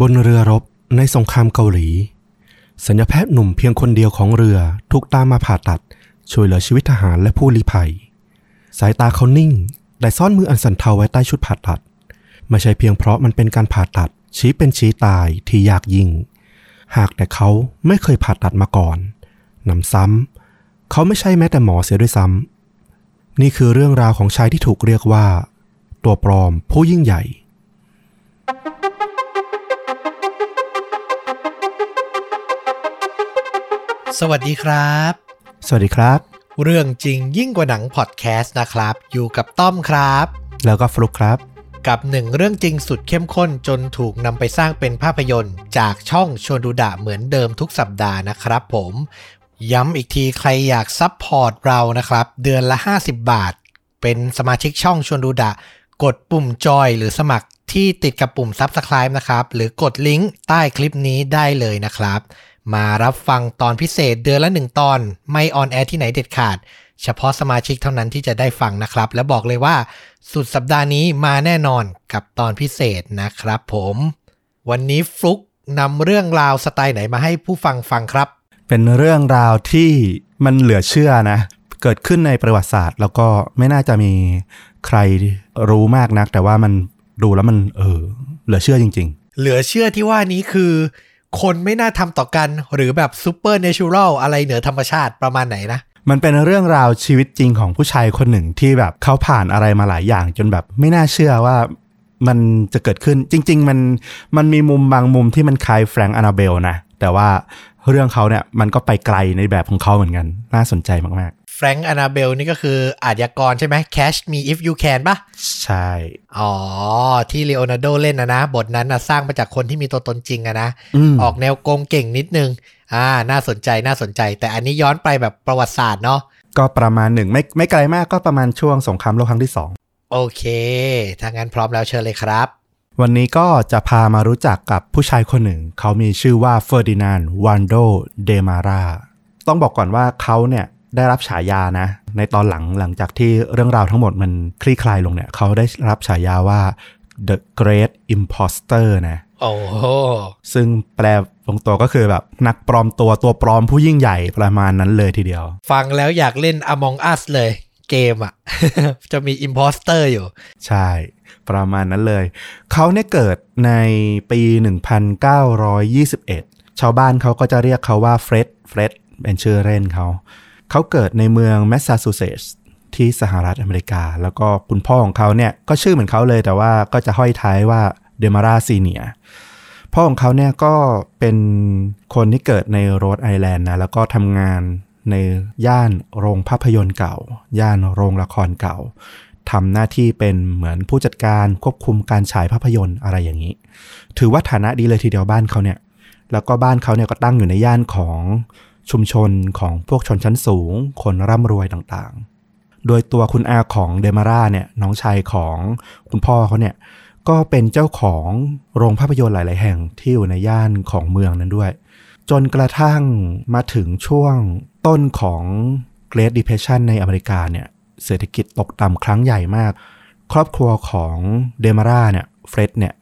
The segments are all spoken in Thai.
บนเรือรบในสงครามเกาหลี สัญญาแพทย์หนุ่มเพียงคนเดียวของเรือถูกตามมาผ่าตัด ช่วยเหลือชีวิตทหารและผู้ลี้ภัย สายตาเขานิ่ง แต่ซ่อนมืออันสันเทาไว้ใต้ชุดผ่าตัด ไม่ใช่เพียงเพราะมันเป็นการผ่าตัด ชี้เป็นชี้ตายที่ยากยิ่ง หากแต่เขาไม่เคยผ่าตัดมาก่อนนำซ้ำเขาไม่ใช่แม้แต่หมอเสียด้วยซ้ำนี่คือเรื่องราวของชายที่ถูกเรียกว่า ตัวปลอมผู้ยิ่งใหญ่ สวัสดีครับ สวัสดีครับ เรื่องจริงยิ่งกว่าหนังพอดแคสต์นะครับ อยู่กับต้อมครับ แล้วก็ฟลุกครับ กับหนึ่งเรื่องจริงสุดเข้มข้นจนถูกนำไปสร้างเป็นภาพยนตร์ จากช่องชวนดูดะเหมือนเดิมทุกสัปดาห์นะครับผม ย้ำอีกทีใครอยาก support เรานะครับ เดือนละ 50 บาท เป็นสมาชิกช่องชวนดูดะ กดปุ่มจอยหรือสมัครที่ติดกับปุ่ม Subscribe นะครับ หรือกดลิงก์ใต้คลิปนี้ได้เลยนะครับ มารับฟังตอนพิเศษเดือนละหนึ่งตอน ไม่ออนแอร์ที่ไหนเด็ดขาด เฉพาะสมาชิกเท่านั้นที่จะได้ฟังนะครับ และบอกเลยว่าสุดสัปดาห์นี้มาแน่นอนกับตอนพิเศษนะครับผม วันนี้ฟลุกนำเรื่องราวสไตล์ไหนมาให้ผู้ฟังฟังครับ เป็นเรื่องราวที่มันเหลือเชื่อนะ เกิดขึ้นในประวัติศาสตร์ แล้วก็ไม่น่าจะมีใครรู้มากนัก แต่ว่ามันดูแล้วมันเออเหลือเชื่อจริงเหลือเชื่อที่ว่านี้คือ คนไม่น่าทำต่อกันหรือแบบซูเปอร์เนเชอรัลอะไรเหนือธรรมชาติประมาณไหนนะ มันเป็นเรื่องราวชีวิตจริงของผู้ชายคนหนึ่งที่แบบเขาผ่านอะไรมาหลายอย่างจนแบบไม่น่าเชื่อว่ามันจะเกิดขึ้นจริง ๆ มันมันมีมุมบางมุมที่มันคล้ายแฟรงก์อนาเบลนะ แต่ว่า เรื่องเขาเนี่ยมันก็ไปไกลในแบบของเขาเหมือนกัน น่าสนใจมากแฟรงค์อนาเบลนี่ก็คืออาชญากรใช่ไหม Catch Me If You Can ปะๆใช่ อ๋อ ที่เลโอนาร์โดเล่นนะนะ บทนั้นนะสร้างมาจากคนที่มีตัวตนจริงอะนะอืมออกแนวโกงเก่งนิดนึง อ่า น่าสนใจน่าสนใจ แต่อันนี้ย้อนไปแบบประวัติศาสตร์เนาะก็ประมาณหนึ่งไม่ไม่ไกลมากก็ประมาณช่วงสงครามโลกครั้งที่สองโอเคถ้างั้นพร้อมแล้วเชิญเลยครับ วันนี้ก็จะพามารู้จักกับผู้ชายคนหนึ่ง เขามีชื่อว่าเฟอร์ดินานวันโดเดมาราต้องบอกก่อนว่าเขาเนี่ยได้รับฉายานะ ในตอนหลังหลังจากที่เรื่องราวทั้งหมดมันคลี่คลายลงเนี่ย เขาได้รับฉายาว่า The Great Imposter นะโอ้โหซึ่งแปลตรงตัวก็คือแบบนักปลอมตัวตัวปลอมผู้ยิ่งใหญ่ประมาณนั้นเลยทีเดียว ฟังแล้วอยากเล่น Among Us เลย เกมอะ จะมี Imposter อยู่ ใช่ ประมาณนั้นเลย เขาเนี่ยเกิดในปี 1921 ชาวบ้านเขาก็จะเรียกเขาว่าเฟร็ดเฟร็ดเป็นชื่อเล่นเขา เขาเกิดในเมืองแมสซาชูเซตส์ที่สหรัฐอเมริกา แล้วก็คุณพ่อของเขาเนี่ย ก็ชื่อเหมือนเขาเลยแต่ว่าก็จะห้อยท้ายว่าเดมารา senior พ่อของเขาเนี่ยก็เป็นคนที่เกิดในโรดไอแลนด์นะแล้วก็ทำงาน ในย่านโรงภาพยนตร์เก่า ย่านโรงละครเก่าทำหน้าที่เป็นเหมือนผู้จัดการควบคุมการฉายภาพยนตร์อะไรอย่างนี้ ถือว่าฐานะดีเลยทีเดียวบ้านเขาเนี่ย แล้วก็บ้านเขาเนี่ยก็ตั้งอยู่ในย่านของชุมชนของพวกชนชั้นสูง คนร่ำรวยต่างๆ โดยตัวคุณอาของเดมาร่าเนี่ยน้องชายของคุณพ่อเขาเนี่ยก็เป็นเจ้าของโรงภาพยนตร์หลาย ๆ แห่งที่อยู่ในย่านของเมืองนั้นด้วย จนกระทั่งมาถึงช่วงต้นของ Great Depression ในอเมริกาเนี่ยเศรษฐกิจตกต่ำครั้งใหญ่มาก ครอบครัวของเดมาร่าเนี่ยเฟร็ดเนี่ย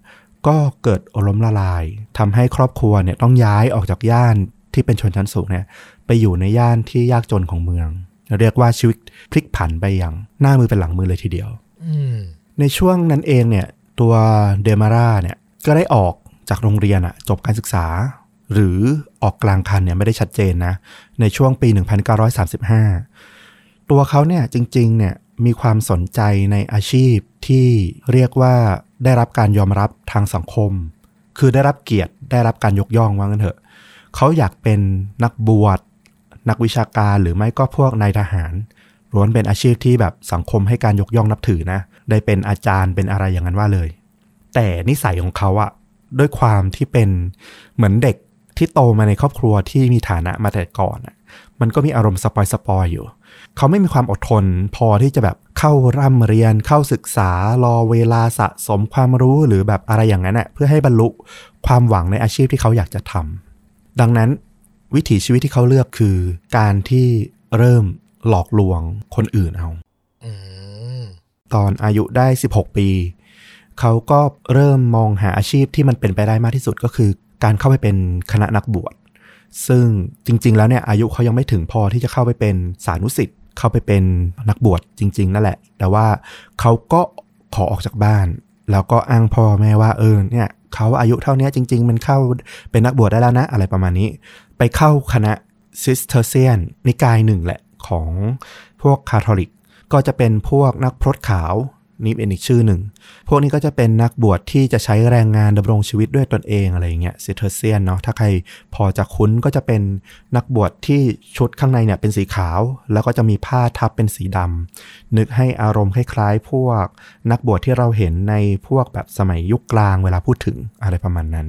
ก็เกิดล้มละลายทำให้ครอบครัวเนี่ยต้องย้ายออกจากย่านที่เป็นชนชั้นสูงเนี่ยไปอยู่ในย่านที่ยากจนของเมือง เรียกว่าชีวิตพลิกผันไปอย่างหน้ามือเป็นหลังมือเลยทีเดียวอืมในช่วงนั้นเองเนี่ยตัวเดมาร่าเนี่ยก็ได้ออกจากโรงเรียนอะจบการศึกษา หรือออกกลางคันเนี่ยไม่ได้ชัดเจนนะ ในช่วงปี 1935 ตัวเขาเนี่ยจริงๆเนี่ยมีความสนใจในอาชีพที่เรียกว่าได้รับการยอมรับทางสังคม คือได้รับเกียรติได้รับการยกย่องว่างั้นเถอะ เขาอยากเป็นนักบวชนักวิชาการหรือไม่ก็พวกนายทหารล้วนเป็นอาชีพที่แบบสังคมให้การยกย่องนับถือนะ ได้เป็นอาจารย์เป็นอะไรอย่างนั้นว่าเลย แต่นิสัยของเขาอะด้วยความที่เป็นเหมือนเด็ก ที่โตมาในครอบครัวที่มีฐานะมาแต่ก่อนอะมันก็มีอารมณ์ spoil spoil อยู่ เขาไม่มีความอดทนพอที่จะแบบเข้าร่ำเรียนเข้าศึกษารอเวลาสะสมความรู้หรือแบบอะไรอย่างนั้นน่ะเพื่อให้บรรลุความหวังในอาชีพที่เขาอยากจะทำดังนั้นวิถีชีวิตที่เขาเลือกคือการที่เริ่มหลอกลวงคนอื่นเอาอืมตอนอายุได้ 16 ปี เขาก็เริ่มมองหาอาชีพที่มันเป็นไปได้มากที่สุดก็คือ การเข้าไปเป็นคณะนักบวชซึ่งจริง ๆ แล้วเนี่ยอายุเขายังไม่ถึงพอที่จะเข้าไปเป็นสานุสิทธิ์เข้าไปเป็นนักบวชจริง ๆ นั่นแหละ แต่ว่าเขาก็ขอออกจากบ้าน แล้วก็อ้างพ่อแม่ว่าเออเนี่ยเขาอายุเท่านี้จริง ๆ มันเข้าเป็นนักบวชได้แล้วนะอะไรประมาณนี้ ไปเข้าคณะซิสเทอร์เซียนนิกายหนึ่งแหละของพวกคาทอลิก ก็จะเป็นพวกนักพรตขาว นี่เป็นอีกชื่อหนึ่ง พวกนี้ก็จะเป็นนักบวชที่จะใช้แรงงานดำรงชีวิตด้วยตนเองอะไรอย่างเงี้ยซิสเทอร์เซียนเนาะถ้าใครพอจะคุ้นก็จะเป็นนักบวชที่ชุดข้างในเนี่ยเป็นสีขาว แล้วก็จะมีผ้าทับเป็นสีดำนึกให้อารมณ์คล้ายๆ พวกนักบวชที่เราเห็นในพวกแบบสมัยยุคกลางเวลาพูดถึงอะไรประมาณนั้น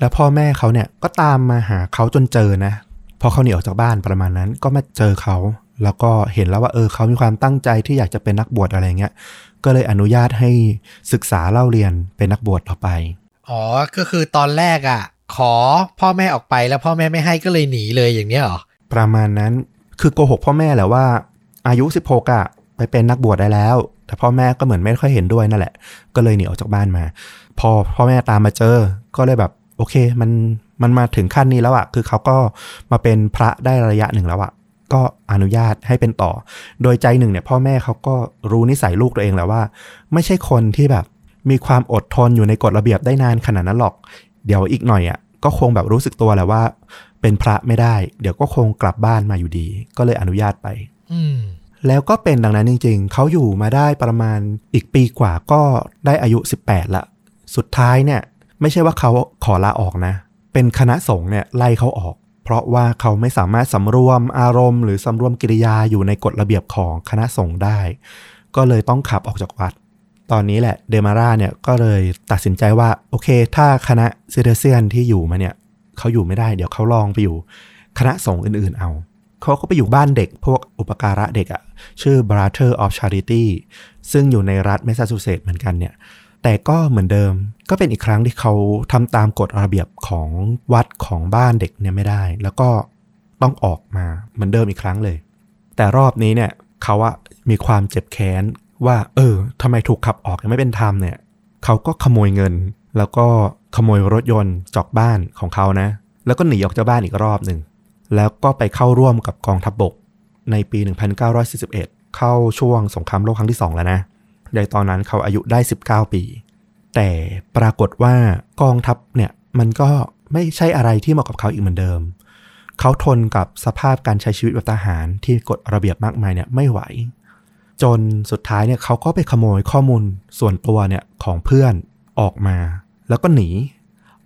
แล้วพ่อแม่เขาเนี่ยก็ตามมาหาเขาจนเจอนะพอเขาหนีออกจากบ้านประมาณนั้นก็มาเจอเขาแล้วก็เห็นแล้วว่าเออเขามีความตั้งใจที่อยากจะเป็นนักบวชอะไรเงี้ย ก็เลยอนุญาตให้ศึกษาเล่าเรียนเป็นนักบวชต่อไป อ๋อ ก็คือตอนแรกอะ่ะ ขอพ่อแม่ออกไปแล้วพ่อแม่ไม่ให้ก็เลยหนีเลยอย่างเนี้ยเหรอ ประมาณนั้น คือโกหกพ่อแม่แหละว่า อายุ 16อะไปเป็นนักบวชได้แล้ว แต่พ่อแม่ก็เหมือนไม่ค่อยเห็นด้วยนั่นแหละ ก็เลยหนีออกจากบ้านมา พอพ่อแม่ตามมาเจอ ก็เลยแบบโอเคมันมันมาถึงขั้นนี้แล้วอะคือเขาก็มาเป็นพระได้ระยะหนึ่งแล้วอะ ก็อนุญาตให้เป็นต่อ โดยใจหนึ่งเนี่ยพ่อแม่เขาก็รู้นิสัยลูกตัวเองแล้วว่า ไม่ใช่คนที่แบบมีความอดทนอยู่ในกฎระเบียบได้นานขนาดนั้นหรอก เดี๋ยวอีกหน่อยอะก็คงแบบรู้สึกตัวแหละว่า เป็นพระไม่ได้ เดี๋ยวก็คงกลับบ้านมาอยู่ดี ก็เลยอนุญาตไป อืมแล้วก็เป็นดังนั้นจริง ๆ เขาอยู่มาได้ประมาณอีกปีกว่าก็ได้อายุ 18 ละ สุดท้ายเนี่ย ไม่ใช่ว่าเขาขอลาออกนะ เป็นคณะสงฆ์เนี่ยไล่เขาออก เพราะว่าเขาไม่สามารถสำรวมอารมณ์ หรือสำรวมกิริยาอยู่ในกฎระเบียบของคณะสงฆ์ได้ ก็เลยต้องขับออกจากวัด ตอนนี้แหละเดมาร่าเนี่ยก็เลยตัดสินใจว่าโอเค ถ้าคณะเซเดเซียนที่อยู่มาเนี่ยเขาอยู่ไม่ได้เดี๋ยวเขาลองไปอยู่ คณะสงฆ์อื่นๆเอาเขาก็ไปอยู่บ้านเด็กพวกอุปการะเด็กอะชื่อ Brother of Charity ซึ่งอยู่ในรัฐแมสซาชูเซตส์เหมือนกันเนี่ย แต่ก็เหมือนเดิม ก็เป็นอีกครั้งที่เขาทำตามกฎระเบียบของวัดของบ้านเด็กเนี่ยไม่ได้ แล้วก็ต้องออกมาเหมือนเดิมอีกครั้งเลย แต่รอบนี้เนี่ยเขาอะมีความเจ็บแค้นว่า เออทำไมถูกขับออกยังไม่เป็นธรรมเนี่ยเขาก็ขโมยเงิน แล้วก็ขโมยรถยนต์จอกบ้านของเขานะ แล้วก็หนีออกจากบ้านอีกรอบหนึ่งแล้วก็ไปเข้าร่วมกับกองทัพบบก ในปี 1941 เข้าช่วงสงครามโลกครั้งที่ 2 แล้วนะ ในตอนนั้นเขาอายุได้ 19 ปี แต่ปรากฏว่ากองทัพเนี่ยมันก็ไม่ใช่อะไรที่เหมาะกับเขาอีกเหมือนเดิม เขาทนกับสภาพการใช้ชีวิตแบบทหารที่กฎระเบียบมากมายเนี่ยไม่ไหว จนสุดท้ายเนี่ยเขาก็ไปขโมยข้อมูลส่วนตัวเนี่ยของเพื่อนออกมา แล้วก็หนี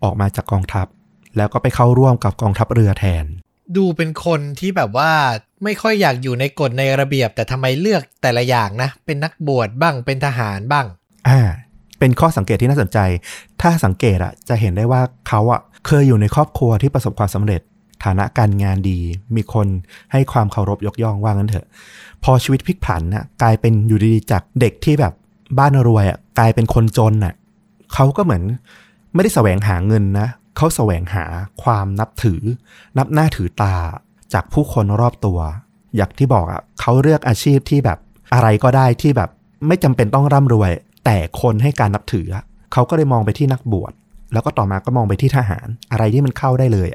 ออกมาจากกองทัพ แล้วก็ไปเข้าร่วมกับกองทัพเรือแทน ดูเป็นคนที่แบบว่าไม่ค่อยอยากอยู่ในกฎในระเบียบ แต่ทำไมเลือกแต่ละอย่างนะ เป็นนักบวชบ้างเป็นทหารบ้าง อ่า เป็นข้อสังเกตที่น่าสนใจ ถ้าสังเกตอะจะเห็นได้ว่าเขาอะเคยอยู่ในครอบครัวที่ประสบความสำเร็จ ฐานะการงานดี มีคนให้ความเคารพยกย่องว่างั้นเถอะ พอชีวิตพลิกผันน่ะกลายเป็นอยู่ดีๆจากเด็กที่แบบบ้านรวยอะกลายเป็นคนจนน่ะเขาก็เหมือนไม่ได้แสวงหาเงินนะ เขาแสวงหาความนับถือ นับหน้าถือตาจากผู้คนรอบตัว อย่างที่บอกอะเขาเลือกอาชีพที่แบบอะไรก็ได้ที่แบบไม่จำเป็นต้องร่ำรวย แต่คนให้การนับถือ เขาก็เลยมองไปที่นักบวชแล้วก็ต่อมาก็มองไปที่ทหาร อะไรที่มันเข้าได้เลย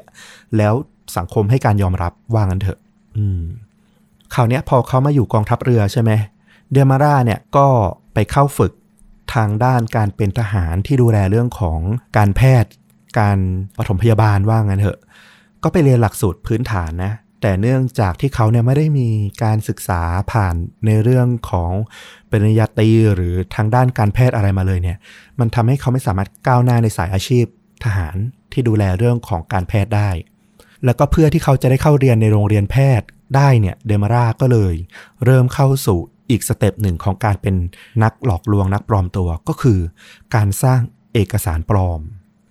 แล้วสังคมให้การยอมรับว่างันเถอะ อืมคราวนี้พอเขามาอยู่กองทัพเรือใช่ไหมเดมาร่าเนี่ยก็ไปเข้าฝึกทางด้านการเป็นทหารที่ดูแลเรื่องของการแพทย์ การปฐมพยาบาลว่างั้นเถอะ ก็ไปเรียนหลักสูตรพื้นฐานนะ แต่เนื่องจากที่เขาเนี่ยไม่ได้มีการศึกษาผ่านในเรื่องของปริญญาตรีหรือทางด้านการแพทย์อะไรมาเลยเนี่ย มันทำให้เขาไม่สามารถก้าวหน้าในสายอาชีพทหารที่ดูแลเรื่องของการแพทย์ได้ แล้วก็เพื่อที่เขาจะได้เข้าเรียนในโรงเรียนแพทย์ได้เนี่ยเดมาร่าก็เลย เริ่มเข้าสู่อีก step หนึ่งของการเป็นนักหลอกลวงนักปลอมตัวก็คือ การสร้างเอกสารปลอม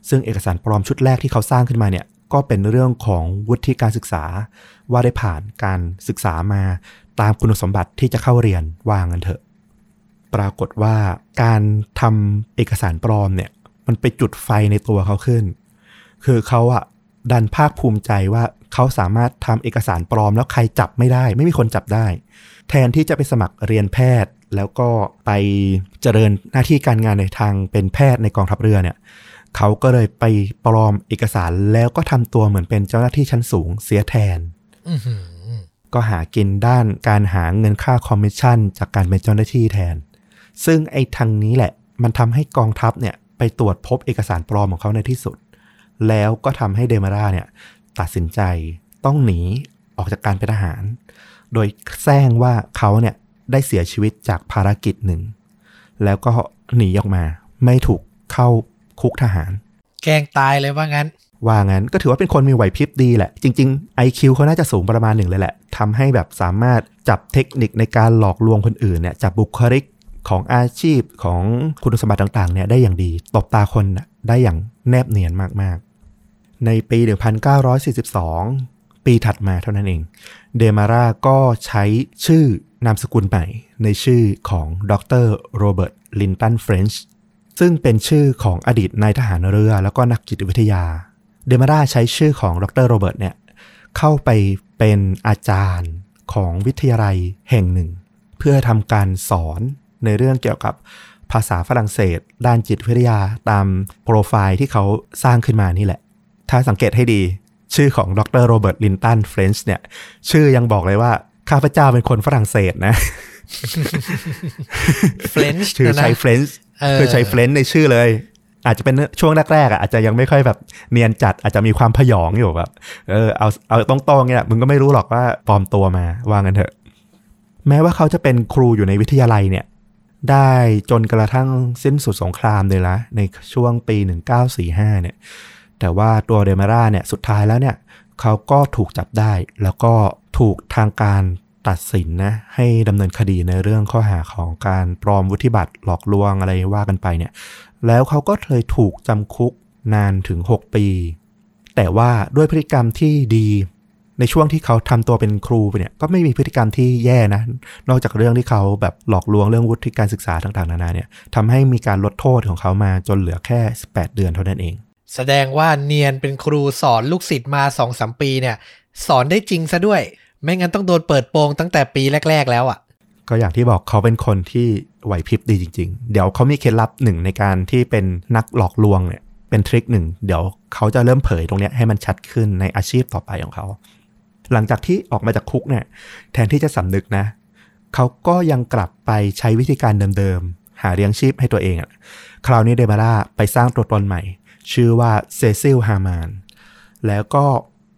ซึ่งเอกสารปลอมชุดแรกที่เขาสร้างขึ้นมาเนี่ยก็เป็นเรื่องของวุฒิการศึกษา ว่าได้ผ่านการศึกษามาตามคุณสมบัติที่จะเข้าเรียนว่างันเถอะ ปรากฏว่าการทำเอกสารปลอมเนี่ยมันไปจุดไฟในตัวเขาขึ้น คือเขาอะดันภาคภูมิใจว่าเขาสามารถทำเอกสารปลอมแล้วใครจับไม่ได้ ไม่มีคนจับได้ แทนที่จะไปสมัครเรียนแพทย์แล้วก็ไปเจริญหน้าที่การงานในทางเป็นแพทย์ในกองทัพเรือเนี่ย เขาก็เลยไปปลอมเอกสารแล้วก็ทำตัวเหมือนเป็นเจ้าหน้าที่ชั้นสูงเสียแทนอื้อหือก็หากินด้านการหาเงินค่าคอมมิชชั่น จากการเป็นเจ้าหน้าที่แทน ซึ่งไอ้ทางนี้แหละ มันทำให้กองทัพเนี่ย ไปตรวจพบเอกสารปลอมของเขาในที่สุด แล้วก็ทำให้เดมาราเนี่ย ตัดสินใจต้องหนีออกจากการเป็นทหาร โดยแซงว่าเขาเนี่ยได้เสียชีวิตจากภารกิจหนึ่ง แล้วก็หนีออกมาไม่ถูกเข้า คุกทหาร แกล้งตายเลยว่างั้น ว่างั้นก็ถือว่าเป็นคนมีไหวพริบดีแหละ จริง ๆ IQ เขาน่าจะสูงประมาณหนึ่งเลยแหละทำให้แบบสามารถจับเทคนิคในการหลอกลวงคนอื่นเนี่ยจับบุคลิกของอาชีพของคุณสมบัติต่างๆเนี่ยได้อย่างดี ตบตาคนน่ะได้อย่างแนบเนียนมากๆ ในปี 1942 ปีถัดมาเท่านั้นเอง เดมาราก็ใช้ชื่อนามสกุลใหม่ในชื่อของดรโรเบิร์ตลินตันเฟรนช์ ซึ่งเป็นชื่อของอดีตนายทหารเรือ แล้วก็นักจิตวิทยา เดมาราใช้ชื่อของดรโรเบิร์ตเนี่ยเข้าไปเป็นอาจารย์ของวิทยาลัยแห่งหนึ่ง เพื่อทำการสอนในเรื่องเกี่ยวกับภาษาฝรั่งเศส ด้านจิตวิทยาตามโปรไฟล์ที่เขาสร้างขึ้นมานี่แหละ ถ้าสังเกตให้ดี ชื่อของดรโรเบิร์ตลินตันเฟรนช์เนี่ย ชื่อยังบอกเลยว่า ข้าพเจ้าเป็นคนฝรั่งเศสนะเฟรนช์ชื่อใช้เฟรนช์เออ คือใช้เฟรนช์ในชื่อเลย อาจจะเป็นช่วงแรกๆอะอาจจะยังไม่ค่อยแบบเนียนจัดอาจจะมีความพยองอยู่แบบเออเอาเอาตรงๆเนี่ยมึงก็ไม่รู้หรอกว่าปลอมตัวมาว่างันเถอะ แม้ว่าเขาจะเป็นครูอยู่ในวิทยาลัยเนี่ย ได้จนกระทั่งสิ้นสุดสงครามเลยละในช่วงปี 1945 เนี่ย แต่ว่าตัวเดมาร่าเนี่ยสุดท้ายแล้วเนี่ยเขาก็ถูกจับได้แล้วก็ถูกทางการ ตัดสินนะให้ดำเนินคดีในเรื่องข้อหาของการปลอมวุฒิบัตรหลอกลวงอะไรว่ากันไปเนี่ย แล้วเขาก็เลยถูกจำคุกนานถึง 6 ปี แต่ว่าด้วยพฤติกรรมที่ดีในช่วงที่เขาทำตัวเป็นครูไปเนี่ยก็ไม่มีพฤติกรรมที่แย่นะ นอกจากเรื่องที่เขาแบบหลอกลวงเรื่องวุฒิการศึกษาต่างๆนานาเนี่ยทำให้มีการลดโทษของเขามาจนเหลือแค่ 18 เดือนเท่านั้นเอง แสดงว่าเนียนเป็นครูสอนลูกศิษย์มาสองสามปีเนี่ย สอนได้จริงซะด้วย ไม่งั้นต้องโดนเปิดโปงตั้งแต่ปีแรก ๆ แล้วอะ ก็อย่างที่บอกเขาเป็นคนที่ไหวพริบดีจริง ๆ เดี๋ยวเขามีเคล็ดลับหนึ่งในการที่เป็นนักหลอกลวงเนี่ยเป็นทริคหนึ่งเดี๋ยวเขาจะเริ่มเผยตรงนี้ให้มันชัดขึ้นในอาชีพต่อไปของเขา หลังจากที่ออกมาจากคุกเนี่ยแทนที่จะสำนึกนะ เขาก็ยังกลับไปใช้วิธีการเดิมๆ หาเลี้ยงชีพให้ตัวเองอะคราวนี้เดมาร่าไปสร้างตัวตนใหม่ ชื่อว่าเซซิลฮามาน แล้วก็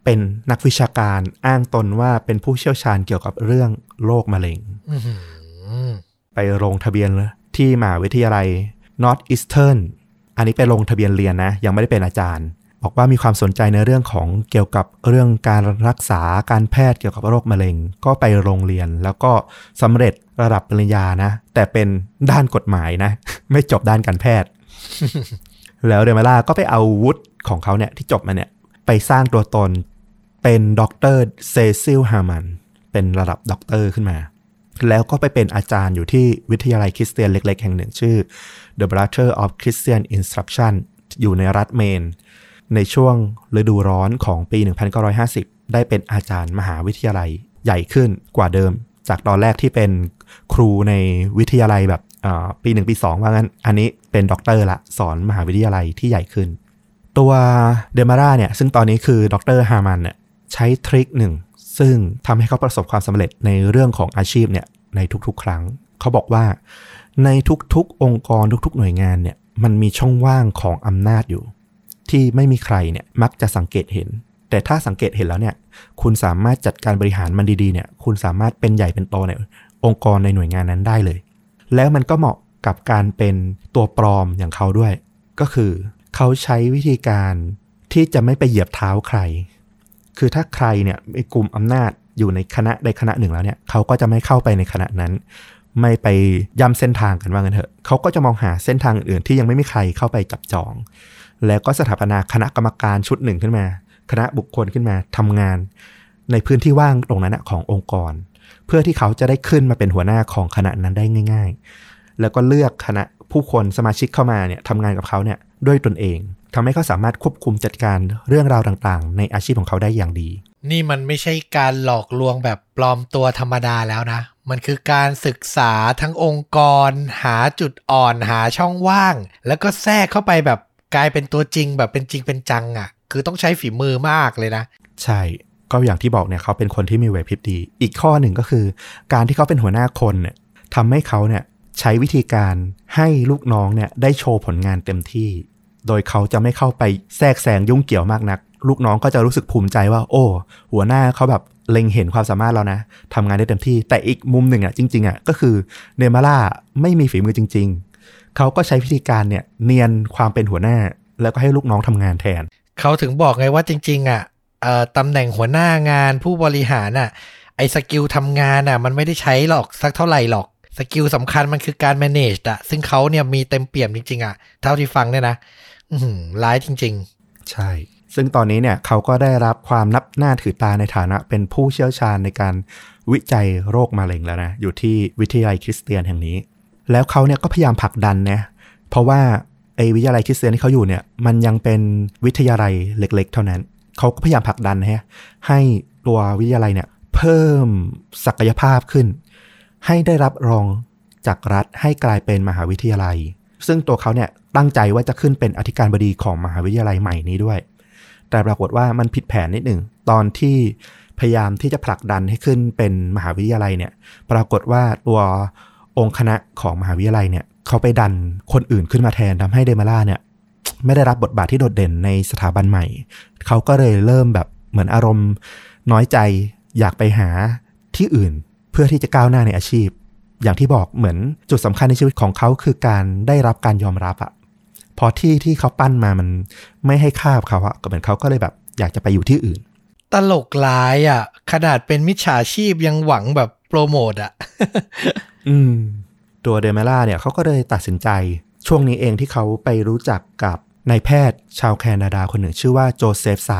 เป็นนักวิชาการอ้างตนว่าเป็นผู้เชี่ยวชาญเกี่ยวกับเรื่องโรคมะเร็งอื้อหือไปลงทะเบียนที่มหาวิทยาลัย Northeastern อันนี้ไปลงทะเบียนเรียนนะ ยังไม่ได้เป็นอาจารย์ บอกว่ามีความสนใจในเรื่องของเกี่ยวกับเรื่องการรักษาการแพทย์เกี่ยวกับโรคมะเร็ง ก็ไปโรงเรียนแล้วก็สำเร็จระดับปริญญานะ แต่เป็นด้านกฎหมายนะ ไม่จบด้านการแพทย์ แล้วเดมาล่าก็ไปเอาวุฒิของเขาเนี่ยที่จบมาเนี่ยไปสร้างตัวตน เป็นด็อกเตอร์เซซิลฮามันเป็นระดับด็อกเตอร์ขึ้นมา แล้วก็ไปเป็นอาจารย์อยู่ที่วิทยาลัยคริสเตียนเล็ก ๆ แห่งหนึ่งชื่อ The Brother of Christian Instruction อยู่ในรัฐเมน ในช่วงฤดูร้อนของปี 1950 ได้เป็นอาจารย์มหาวิทยาลัยใหญ่ขึ้นกว่าเดิม จากตอนแรกที่เป็นครูในวิทยาลัยแบบอ่าปี1ปี2ว่างั้น อันนี้เป็นด็อกเตอร์ละสอนมหาวิทยาลัยที่ใหญ่ขึ้น ตัวเดมาร่าเนี่ยซึ่งตอนนี้คือด็อกเตอร์ฮามันเนี่ย ใช้ trick หนึ่ง ซึ่งทำให้เขาประสบความสำเร็จในเรื่องของอาชีพเนี่ยในทุกๆ ครั้ง เขาบอกว่าในทุกๆ องค์กรทุกๆ หน่วยงานเนี่ยมันมีช่องว่างของอำนาจอยู่ ที่ไม่มีใครเนี่ยมักจะสังเกตเห็น แต่ถ้าสังเกตเห็นแล้วเนี่ยคุณสามารถจัดการบริหารมันดีๆเนี่ยคุณสามารถเป็นใหญ่เป็นโตในองค์กรในหน่วยงานนั้นได้เลย แล้วมันก็เหมาะกับการเป็นตัวปลอมอย่างเขาด้วย ก็คือ เขาใช้วิธีการที่จะไม่ไปเหยียบเท้าใคร คือถ้าใครเนี่ยมีกลุ่มอำนาจอยู่ในคณะใดคณะหนึ่งแล้วเนี่ยเขาก็จะไม่เข้าไปในคณะนั้น ไม่ไปย้ำเส้นทางกันว่างันเถอะเขาก็จะมองหาเส้นทางอื่นที่ยังไม่มีใครเข้าไปจับจอง แล้วก็สถาปนาคณะกรรมการชุดหนึ่งขึ้นมา คณะบุคคลขึ้นมาทำงาน ในพื้นที่ว่างตรงนั้นขององค์กร เพื่อที่เขาจะได้ขึ้นมาเป็นหัวหน้าของคณะนั้นได้ง่าย ๆ แล้วก็เลือกคณะผู้คนสมาชิกเข้ามาเนี่ยทำงานกับเขาเนี่ยด้วยตนเอง ทำให้เขาสามารถควบคุมจัดการเรื่องราวต่างๆ ในอาชีพของเขาได้อย่างดี นี่มันไม่ใช่การหลอกลวงแบบปลอมตัวธรรมดาแล้วนะ มันคือการศึกษาทั้งองค์กร หาจุดอ่อนหาช่องว่าง แล้วก็แทรกเข้าไปแบบกลายเป็นตัวจริงแบบเป็นจริงเป็นจังอะ่ะ คือต้องใช้ฝีมือมากเลยนะ ใช่ก็อย่างที่บอกเนี่ยเขาเป็นคนที่มีไหวพริบดี อีกข้อหนึ่งก็คือ การที่เขาเป็นหัวหน้าคนเนี่ยทำให้เขาเนี่ยใช้วิธีการให้ลูกน้องเนี่ยได้โชว์ผลงานเต็มที่ โดยเขาจะไม่เข้าไปแทรกแซงยุ่งเกี่ยวมากนัก ลูกน้องก็จะรู้สึกภูมิใจว่า โอ้ หัวหน้าเขาแบบเล็งเห็นความสามารถเรานะทำงานได้เต็มที่ แต่อีกมุมหนึ่งอะจริงๆอะก็คือเนมาร่าไม่มีฝีมือจริง ๆ เขาก็ใช้วิธีการเนี่ยเนียนความเป็นหัวหน้า แล้วก็ให้ลูกน้องทำงานแทน เขาถึงบอกไงว่าจริง ๆอะเอ่อตำแหน่งหัวหน้างานผู้บริหารอะไอ้ skill ทำงานอะมันไม่ได้ใช้หรอกสักเท่าไหร่หรอก skill สำคัญมันคือการ manage อะซึ่งเขาเนี่ยมีเต็มเปี่ยมจริงๆอะเท่าที่ฟังเนี่ยนะ ร้ายจริง ๆ ใช่ ซึ่งตอนนี้เนี่ยเขาก็ได้รับความนับหน้าถือตาในฐานะ เป็นผู้เชี่ยวชาญในการวิจัยโรคมะเร็งแล้วนะ อยู่ที่วิทยาลัยคริสเตียนแห่งนี้ แล้วเขาเนี่ยก็พยายามผลักดันนะเพราะว่าไอ้วิทยาลัยคริสเตียนที่เขาอยู่เนี่ยมันยังเป็นวิทยาลัยเล็ก ๆ เท่านั้น เขาก็พยายามผลักดันนะฮะให้ตัววิทยาลัยเนี่ยเพิ่มศักยภาพขึ้น ให้ได้รับรองจากรัฐให้กลายเป็นมหาวิทยาลัย ซึ่งตัวเขาเนี่ยตั้งใจว่าจะขึ้นเป็นอธิการบดีของมหาวิทยาลัยใหม่นี้ด้วย แต่ปรากฏว่ามันผิดแผนนิดหนึ่ง ตอนที่พยายามที่จะผลักดันให้ขึ้นเป็นมหาวิทยาลัยเนี่ย ปรากฏว่าตัวองค์คณะของมหาวิทยาลัยเนี่ยเขาไปดันคนอื่นขึ้นมาแทนทำให้เดมาล่าเนี่ยไม่ได้รับบทบาทที่โดดเด่นในสถาบันใหม่ เขาก็เลยเริ่มแบบเหมือนอารมณ์น้อยใจอยากไปหาที่อื่นเพื่อที่จะก้าวหน้าในอาชีพ อย่างที่บอกเหมือนจุดสำคัญในชีวิตของเขาคือการได้รับการยอมรับอะพอที่ที่เขาปั้นมามันไม่ให้ค่าเขาอะก็เหมือนเขาก็เลยแบบ อยากจะไปอยู่ที่อื่นๆตลกร้ายอะขนาดเป็นมิจฉาชีพยังหวังแบบโปรโมทอะอืม ตัวเดเมล่าเนี่ยเขาก็เลยตัดสินใจ ช่วงนี้เองที่เขาไปรู้จักกับนายแพทย์ชาวแคนาดาคนหนึ่งชื่อว่าโจเซฟไซ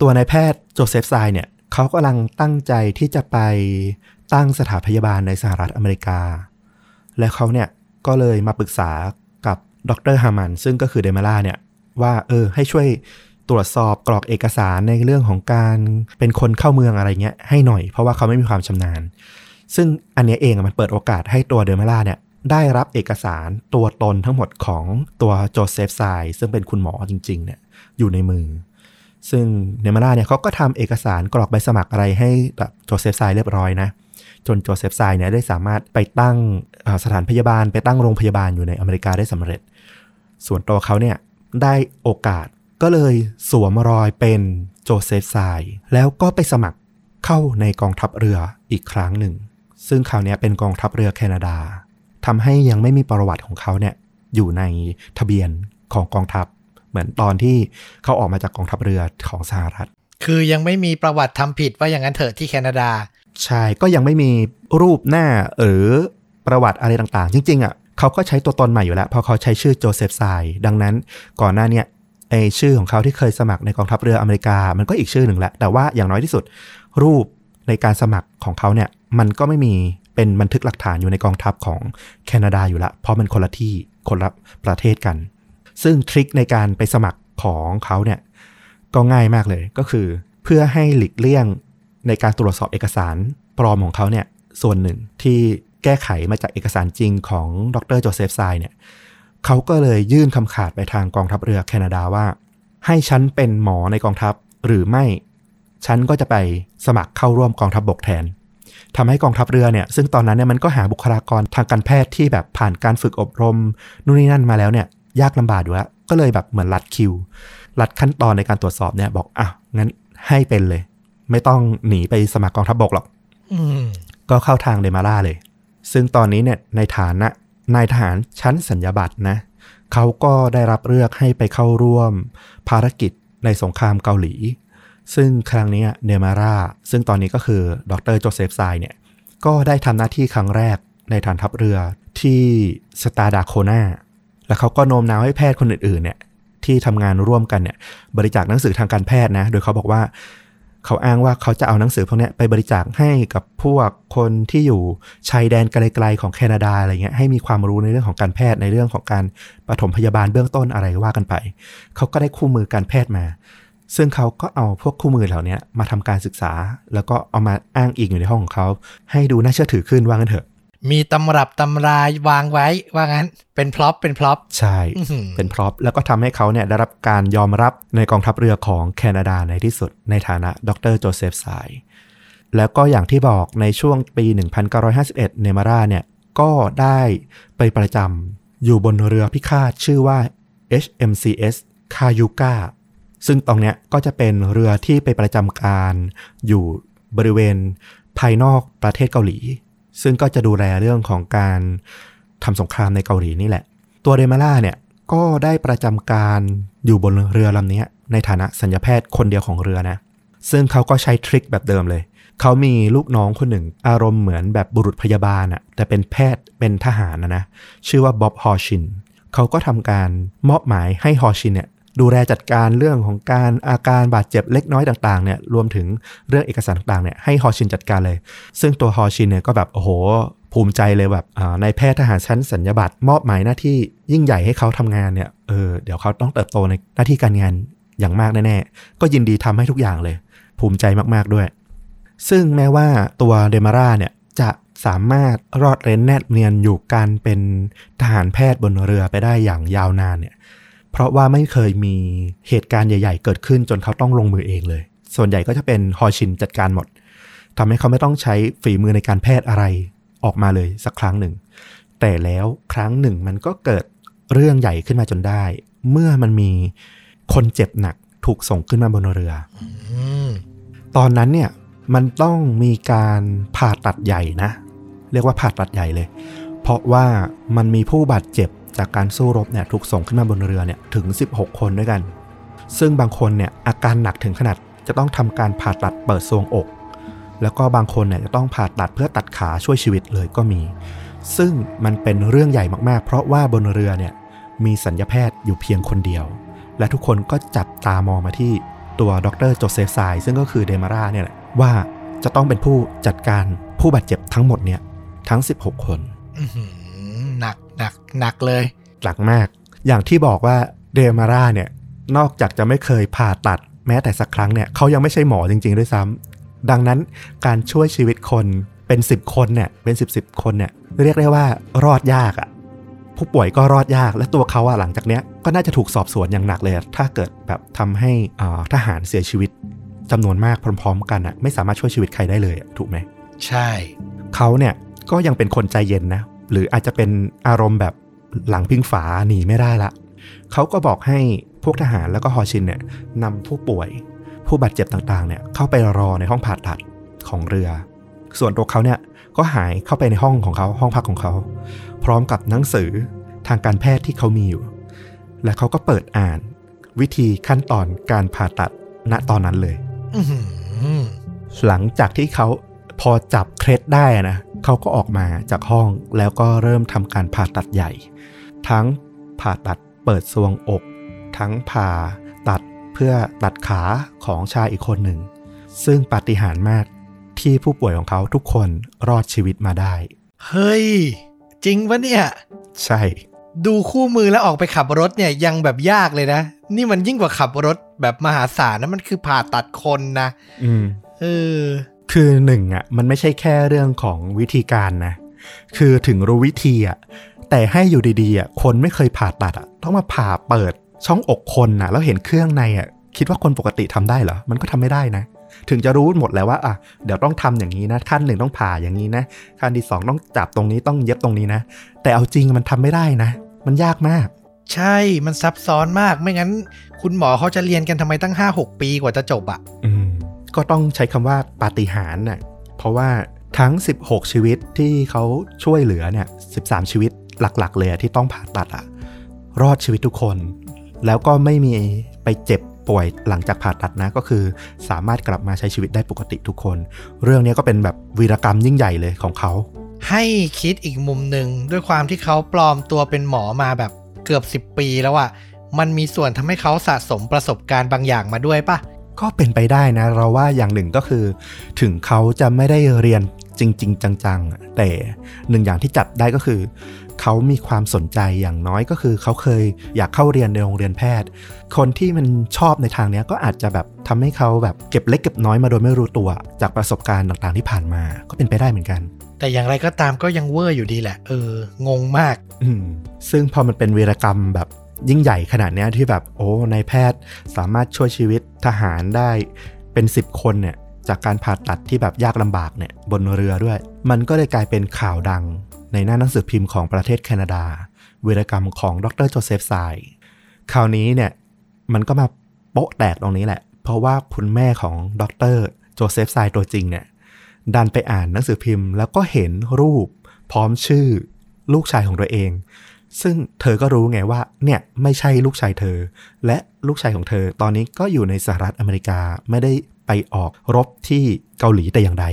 ตัวนายแพทย์โจเซฟไซเนี่ยเขากำลังตั้งใจที่จะไป ตั้งสถานพยาบาลในสหรัฐอเมริกา และเขาเนี่ยก็เลยมาปรึกษากับดรฮามันซึ่งก็คือเดเมล่าเนี่ยว่าเออให้ช่วยตรวจสอบกรอกเอกสารในเรื่องของการเป็นคนเข้าเมืองอะไรเงี้ยให้หน่อยเพราะว่าเขาไม่มีความชำนาญ ซึ่งอันนี้เองมันเปิดโอกาสให้ตัวเดอร์มาล่าเนี่ยได้รับเอกสารตัวตนทั้งหมดของตัวโจเซฟไซซึ่งเป็นคุณหมอจริงๆเนี่ยอยู่ในมือ ซึ่งเดอร์มาล่าเนี่ยเขาก็ทำเอกสารกรอกใบสมัครอะไรให้โจเซฟไซเรียบร้อยนะ จนโจเซฟไซเนี่ยได้สามารถไปตั้งสถานพยาบาล ไปตั้งโรงพยาบาลอยู่ในอเมริกาได้สำเร็จ ส่วนตัวเขาเนี่ยได้โอกาสก็เลยสวมรอยเป็นโจเซฟไซแล้วก็ไปสมัครเข้าในกองทัพเรืออีกครั้งหนึ่ง ซึ่งคราวนี้เป็นกองทัพเรือแคนาดาทำให้ยังไม่มีประวัติของเขาเนี่ยอยู่ในทะเบียนของกองทัพ เหมือนตอนที่เขาออกมาจากกองทัพเรือของสหรัฐ คือยังไม่มีประวัติทำผิดว่าอย่างนั้นเถอะที่แคนาดา ใช่ก็ยังไม่มีรูปหน้าหรือประวัติอะไรต่างๆ จริงๆอะเขาก็ใช้ตัวตนใหม่อยู่แล้วเพราะเขาใช้ชื่อโจเซฟไซดังนั้นก่อนหน้าเนี้ยไอชื่อของเขาที่เคยสมัครในกองทัพเรืออเมริกา มันก็อีกชื่อหนึ่งแหละ แต่ว่าอย่างน้อยที่สุดรูปในการสมัครของเขาเนี่ย มันก็ไม่มีเป็นบันทึกหลักฐานอยู่ในกองทัพของแคนาดาอยู่ละ เพราะมันคนละที่คนละประเทศกัน ซึ่งทริคในการไปสมัครของเขาเนี่ยก็ง่ายมากเลยก็คือเพื่อให้หลีกเลี่ยง ในการตรวจสอบเอกสารปลอมของเขาเนี่ยส่วนหนึ่งที่แก้ไขมาจากเอกสารจริงของดรโจเซฟไซเนี่ยเขาก็เลยยื่นคำขาดไปทางกองทัพเรือแคนาดาว่า ให้ฉันเป็นหมอในกองทัพหรือไม่ ฉันก็จะไปสมัครเข้าร่วมกองทัพบบกแทนทำให้กองทัพเรือเนี่ยซึ่งตอนนั้นเนี่ยมันก็หาบุคลากรทางการแพทย์ที่แบบผ่านการฝึกอบรมนู่นนี่นั่นมาแล้วเนี่ยยากลำบากอยู่แล้วก็เลยแบบเหมือนรัดคิวรัดขั้นตอนในการตรวจสอบเนี่ยบอกอะงั้นให้เป็นเลย ไม่ต้องหนีไปสมัครกองทัพบกหรอกอืมก็เข้าทางเดมาร่าเลย ซึ่งตอนนี้เนี่ยในฐานะนายทหารชั้นสัญญาบัตรนะ เขาก็ได้รับเลือกให้ไปเข้าร่วม ภารกิจในสงครามเกาหลี ซึ่งครั้งนี้เดมาร่า ซึ่งตอนนี้ก็คือดรโจเซฟไซเนี่ย ก็ได้ทำหน้าที่ครั้งแรกในฐานทัพเรือที่สตาร์ดาโคนาแล้วเขาก็โน้มน้าวให้แพทย์คนอื่นๆเนี่ยที่ทำงานร่วมกันเนี่ยบริจาคหนังสือทางการแพทย์นะ โดยเขาบอกว่า เขาอ้างว่าเขาจะเอาหนังสือพวกนี้ไปบริจาคให้กับพวกคนที่อยู่ชายแดนไกลๆของแคนาดาอะไรเงี้ยให้มีความรู้ในเรื่องของการแพทย์ในเรื่องของการปฐมพยาบาลเบื้องต้นอะไรว่ากันไป เขาก็ได้คู่มือการแพทย์มา ซึ่งเขาก็เอาพวกคู่มือเหล่านี้มาทำการศึกษา แล้วก็เอามาอ้างอิงอยู่ในห้องของเขา ให้ดูน่าเชื่อถือขึ้นว่างั้นเถอะ มีตำรับตำรา วางไว้ว่างั้น เป็น prop เป็น prop ใช่อื้อหือเป็น prop แล้วก็ทำให้เขาเนี่ยได้รับการยอมรับในกองทัพเรือของแคนาดาในที่สุด ในฐานะดรโจเซฟไซแล้วก็อย่างที่บอกในช่วงปี 1951 เดมาร่าเนี่ย ก็ได้ไปประจำอยู่บนเรือพิฆาตชื่อว่า HMCS Cayuga ซึ่งตรงเนี้ยก็จะเป็นเรือที่ไปประจำการอยู่บริเวณภายนอกประเทศเกาหลี ซึ่งก็จะดูแลเรื่องของการทำสงครามในเกาหลีนี่แหละ ตัวเดมาล่าเนี่ยก็ได้ประจำการอยู่บนเรือลำนี้ในฐานะสัญญาแพทย์คนเดียวของเรือนะ ซึ่งเขาก็ใช้ทริคแบบเดิมเลย เขามีลูกน้องคนหนึ่ง อารมณ์เหมือนแบบบุรุษพยาบาลอะแต่เป็นแพทย์เป็นทหารนะนะ ชื่อว่าบ๊อบฮอชิน เขาก็ทำการมอบหมายให้ฮอชินเนี่ย ดูแลจัดการเรื่องของการอาการบาดเจ็บเล็กน้อยต่างๆเนี่ยรวมถึงเรื่องเอกสารต่างๆเนี่ยให้ฮอชินจัดการเลย ซึ่งตัวฮอชินเนี่ยก็แบบโอ้โหภูมิใจเลยแบบนายแพทย์ทหารชั้นสัญญาบัตรมอบหมายหน้าที่ยิ่งใหญ่ให้เขาทำงานเนี่ยเออเดี๋ยวเขาต้องเติบโตในหน้าที่การงานอย่างมากแน่ๆ ก็ยินดีทำให้ทุกอย่างเลย ภูมิใจมากๆด้วย ซึ่งแม้ว่าตัวเดมาร่าเนี่ยจะสามารถรอดเร้นแนบเนียนอยู่การเป็นทหารแพทย์บนเรือไปได้อย่างยาวนานเนี่ย เพราะว่าไม่เคยมีเหตุการณ์ใหญ่ ๆ เกิดขึ้นจนเขาต้องลงมือเองเลย ส่วนใหญ่ก็จะเป็นฮอชินจัดการหมดทำให้เขาไม่ต้องใช้ฝีมือในการแพทย์อะไรออกมาเลยสักครั้งหนึ่ง แต่แล้วครั้งหนึ่งมันก็เกิดเรื่องใหญ่ขึ้นมาจนได้ เมื่อมันมีคนเจ็บหนักถูกส่งขึ้นมาบนเรือ ตอนนั้นเนี่ยมันต้องมีการผ่าตัดใหญ่นะ เรียกว่าผ่าตัดใหญ่เลย เพราะว่ามันมีผู้บาดเจ็บ จากการสู้รบเนี่ยถูกส่งขึ้นมาบนเรือเนี่ยถึง 16 คนด้วยกัน ซึ่งบางคนเนี่ยอาการหนักถึงขนาดจะต้องทำการผ่าตัดเปิดทรวงอก แล้วก็บางคนเนี่ยจะต้องผ่าตัดเพื่อตัดขาช่วยชีวิตเลยก็มี ซึ่งมันเป็นเรื่องใหญ่มากๆ เพราะว่าบนเรือเนี่ยมีสัญญาแพทย์อยู่เพียงคนเดียว และทุกคนก็จับตามองมาที่ตัวดรโจเซฟไซซึ่งก็คือเดมาร่าเนี่ยแหละว่าจะต้องเป็นผู้จัดการผู้บาดเจ็บทั้งหมดเนี่ยทั้ง 16 คน หือหนักหนักหนักเลยหลักมาก อย่างที่บอกว่าเดมาร่าเนี่ยนอกจากจะไม่เคยผ่าตัดแม้แต่สักครั้งเนี่ยเขายังไม่ใช่หมอจริง ๆ ด้วยซ้ำดังนั้นการช่วยชีวิตคนเป็น 10 คนเนี่ยเป็น 10บสคนเนี่ยเรียกได้ว่ารอดยากอะผู้ป่วยก็รอดยากและตัวเขาอะหลังจากเนี้ยก็น่าจะถูกสอบสวนอย่างหนักเลยอะถ้าเกิดแบบทำให้อ่าทหารเสียชีวิตจำนวนมากพร้อม ๆ กันอะไม่สามารถช่วยชีวิตใครได้เลยอะถูกไหมใช่ เขาเนี่ยก็ยังเป็นคนใจเย็นนะ หรืออาจจะเป็นอารมณ์แบบหลังพิงฝาหนีไม่ได้ละเขาก็บอกให้พวกทหารแล้วก็ฮอชินเนี่ยนำผู้ป่วย ผู้บาดเจ็บต่างๆเนี่ยเข้าไปรอในห้องผ่าตัดของเรือ ส่วนตัวเขาเนี่ยก็หายเข้าไปในห้องของเขาห้องพักของเขา พร้อมกับหนังสือทางการแพทย์ที่เขามีอยู่ และเขาก็เปิดอ่านวิธีขั้นตอนการผ่าตัดณตอนนั้นเลยอื้อหือหลังจากที่เขาพอจับเคล็ดได้อะนะ เขาก็ออกมาจากห้องแล้วก็เริ่มทำการผ่าตัดใหญ่ ทั้งผ่าตัดเปิดซวงอก ทั้งผ่าตัดเพื่อตัดขาของชายอีกคนหนึ่ง ซึ่งปาฏิหาริย์มากที่ผู้ป่วยของเขาทุกคนรอดชีวิตมาได้ เฮ้ย จริงปะเนี่ย ใช่ ดูคู่มือแล้วออกไปขับรถเนี่ยยังแบบยากเลยนะ นี่มันยิ่งกว่าขับรถแบบมหาศาลนะมันคือผ่าตัดคนนะ อืม เออ คือหนึ่งอะมันไม่ใช่แค่เรื่องของวิธีการนะ คือถึงรู้วิธีอะแต่ให้อยู่ดีๆอะคนไม่เคยผ่าตัดอะต้องมาผ่าเปิดช่องอกคนอะ แล้วเห็นเครื่องในอะคิดว่าคนปกติทำได้เหรอ มันก็ทำไม่ได้นะ ถึงจะรู้หมดแล้วว่าอะเดี๋ยวต้องทำอย่างนี้นะขั้นหนึ่งต้องผ่าอย่างนี้นะขั้นที่สองต้องจับตรงนี้ต้องเย็บตรงนี้นะ แต่เอาจริงมันทำไม่ได้นะ มันยากมาก ใช่มันซับซ้อนมากไม่งั้น คุณหมอเขาจะเรียนกันทำไมตั้ง5-6ปีกว่าจะจบอะอืม ก็ต้องใช้คำว่าปาฏิหาริย์น่ะเพราะว่าทั้ง 16 ชีวิตที่เขาช่วยเหลือเนี่ย 13 ชีวิตหลักๆ เลยที่ต้องผ่าตัดอะรอดชีวิตทุกคน แล้วก็ไม่มีไปเจ็บป่วยหลังจากผ่าตัดนะก็คือสามารถกลับมาใช้ชีวิตได้ปกติทุกคน เรื่องนี้ก็เป็นแบบวีรกรรมยิ่งใหญ่เลยของเขา ให้คิดอีกมุมหนึ่งด้วยความที่เขาปลอมตัวเป็นหมอมาแบบเกือบ 10 ปีแล้วอะมันมีส่วนทำให้เขาสะสมประสบการณ์บางอย่างมาด้วยปะ ก็เป็นไปได้นะ เราว่าอย่างหนึ่งก็คือ ถึงเขาจะไม่ได้เรียนจริง ๆ จังๆ แต่หนึ่งอย่างที่จับได้ก็คือเขามีความสนใจอย่างน้อยก็คือ เขาเคยอยากเข้าเรียนในโรงเรียนแพทย์ คนที่มันชอบในทางนี้ก็อาจจะแบบทำให้เขาแบบเก็บเล็กเก็บน้อยมาโดยไม่รู้ตัว จากประสบการณ์ต่างๆที่ผ่านมา ก็เป็นไปได้เหมือนกัน แต่อย่างไรก็ตามก็ยังเวอร์อยู่ดีแหละ เออ งงมาก อืมซึ่งพอมันเป็นวีรกรรมแบบ ยิ่งใหญ่ขนาดนี้ที่แบบโอ้นายแพทย์สามารถช่วยชีวิตทหารได้เป็น 10 คนเนี่ยจากการผ่าตัดที่แบบยากลำบากเนี่ยบนเรือด้วย มันก็เลยกลายเป็นข่าวดัง ในหน้าหนังสือพิมพ์ของประเทศแคนาดาวีรกรรมของดรโจเซฟไซคราวนี้เนี่ยมันก็มาโป๊ะแตกตรงนี้แหละ เพราะว่าคุณแม่ของดรโจเซฟไซตัวจริงเนี่ยดันไปอ่านหนังสือพิมพ์ แล้วก็เห็นรูปพร้อมชื่อลูกชายของตัวเอง ซึ่งเธอก็รู้ไงว่าเนี่ยไม่ใช่ลูกชายเธอ และลูกชายของเธอ ตอนนี้ก็อยู่ในสหรัฐอเมริกาไม่ได้ไปออกรบที่เกาหลีแต่อย่างใด